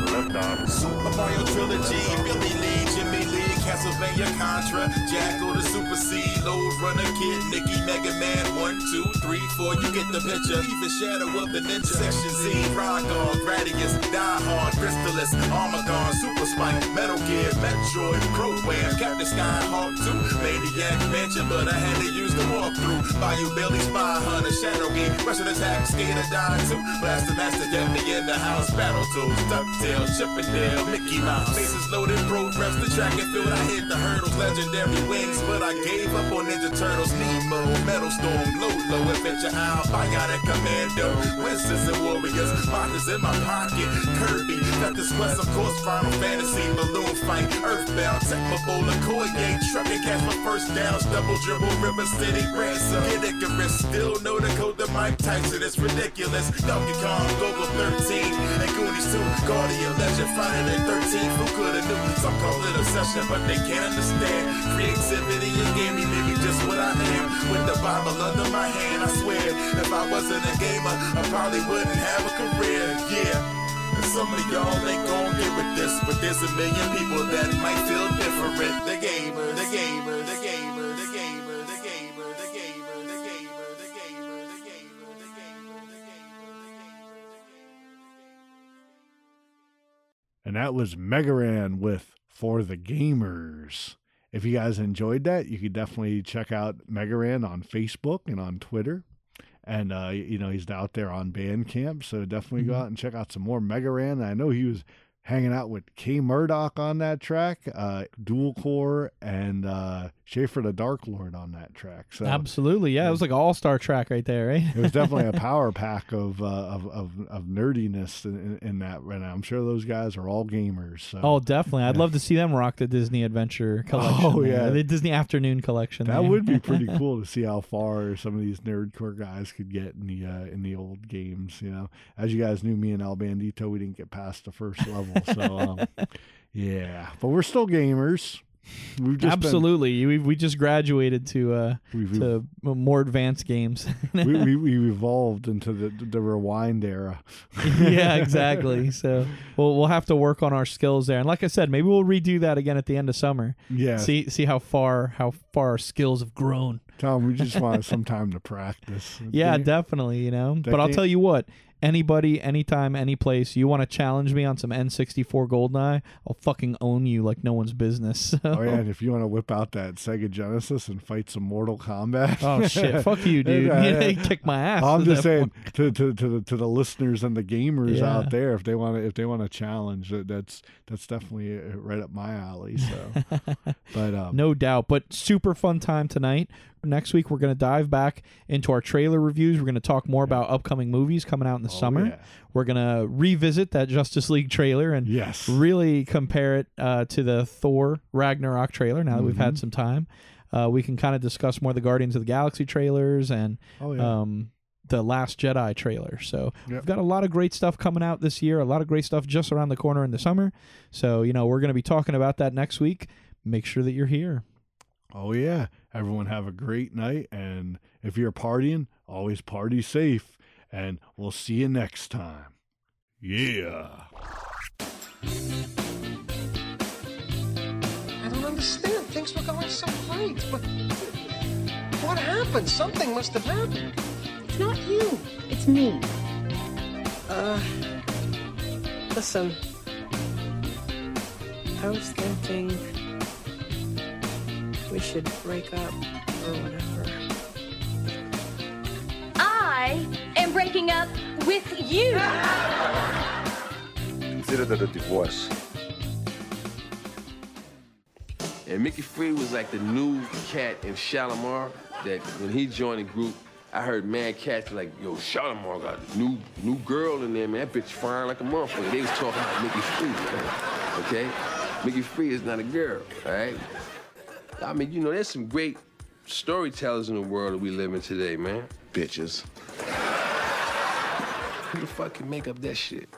Super Mario Trilogy, Billy Lee, Jimmy Lee, Castlevania Contra, Jackal the Super C, Lode Runner Kid, Niki Mega Man, 1, 2, 3, 4, you get the picture. Even Shadow of the Ninja, Section Z, Rygar, Gradius, Die Hard, Crystalis, Armagon, Super Spike, Metal Gear, Metroid, Program, Captain Skyhawk 2, Maniac Mansion, but I had to use the walkthrough. Bayou Billy, Spy Hunter, Shadow Game, Rush'n Attack, Skater, Die 2, Blaster Master, me in the house, Battletoads, DuckTales, Chip 'n Dale, Mickey Mouse, Bases loaded, programs, the track and field, I hit the hurdles, legendary wings, but I gave up on Ninja Turtles, Nemo, Metal Storm, Lolo, Adventure Owl, Bionic Commando, Wizards and Warriors, Monsters in my pocket, Kirby, this quest, of course, Final Fantasy, Balloon Fight, Earthbound, Tecmo Bola, Koye, Truck and catch my first downs, Double Dribble, River City, Ransom, Kid Icarus, still know the code to Mike Tyson, it's ridiculous, Donkey Kong, Golgo 13, and Goonies 2, Guardian Legend, Friday the 13th, who could've knew, some call it obsession, but they can't understand, creativity and gaming made me just what I am, with the Bible under my hand, I swear, if I wasn't a gamer, I probably wouldn't have a career, yeah. And some of y'all ain't gon' get with this, but there's a million people that might feel different. The gamer, the gamer, the gamer, the gamer, And that was Megaran with For the Gamers. If you guys enjoyed that, you could definitely check out Megaran on Facebook and on Twitter. And, uh, you know, he's out there on Bandcamp. So definitely go Mhm. out and check out some more Megaran. I know he was hanging out with K-Murdock on that track, uh, Dual Core, and uh, Schaffer the Dark Lord on that track. So Absolutely, yeah. It was like an all-star track right there, right? it was definitely a (laughs) power pack of uh, of, of of nerdiness in, in that. And I'm sure those guys are all gamers. So Oh, definitely. I'd love to see them rock the Disney Adventure collection. Oh, there, yeah. the Disney Afternoon collection. that there. would be pretty (laughs) cool to see how far some of these nerdcore guys could get in the uh, in the old games. You know, as you guys knew, me and El Bandito, we didn't get past the first level. So um, (laughs) yeah, but we're still gamers. We've just been- Absolutely. We we just graduated to uh to more advanced games. we, (laughs) we we evolved into the the rewind era. (laughs) yeah, exactly. (laughs) So we'll we'll have to work on our skills there. And like I said, maybe we'll redo that again at the end of summer. Yeah. See see how far how far our skills have grown. Tom, we just want some time to practice. Yeah, Game- definitely, you know. But I'll tell you what, anybody, anytime, any place, you want to challenge me on some N64 Goldeneye, I'll fucking own you like no one's business. So- (laughs) Oh yeah, and if you want to whip out that Sega Genesis and fight some Mortal Kombat. Oh, (laughs) shit. Fuck you, dude. You (laughs) kick my ass I'm just saying to, to to the to the listeners and the gamers Yeah. out there, if they want to if they want to challenge, that's that's definitely uh, right up my alley. So, but um, no doubt. But super fun time tonight. Next week, we're going to dive back into our trailer reviews. We're going to talk more about upcoming movies coming out in the summer. Oh, yeah. We're going to revisit that Justice League trailer and yes, really compare it uh, to the Thor Ragnarok trailer now that we've had Mhm. some time. uh, we can kind of discuss more of the Guardians of the Galaxy trailers and Oh, yeah. um, the Last Jedi trailer. So Yep. we've got a lot of great stuff coming out this year. A lot of great stuff just around the corner in the summer. So you know we're going to be talking about that next week. Make sure that you're here. Oh yeah. Everyone have a great night and if you're partying, always party safe and we'll see you next time. Yeah. I don't understand. Things were going so great, but what happened? Something must have happened. It's not you. It's me. Uh, listen. I was thinking we should break up or whatever. I am breaking up with you. Consider that a divorce. And Mickey Free was like the new cat in Shalamar that when he joined the group, I heard mad cats like, yo, Shalamar got a new new girl in there, man. That bitch fine like a motherfucker. They was talking about Mickey Free, man. Okay? Mickey Free is not a girl, all right? I mean, you know, there's some great storytellers in the world that we live in today, man. Bitches. Who the fuck can make up that shit?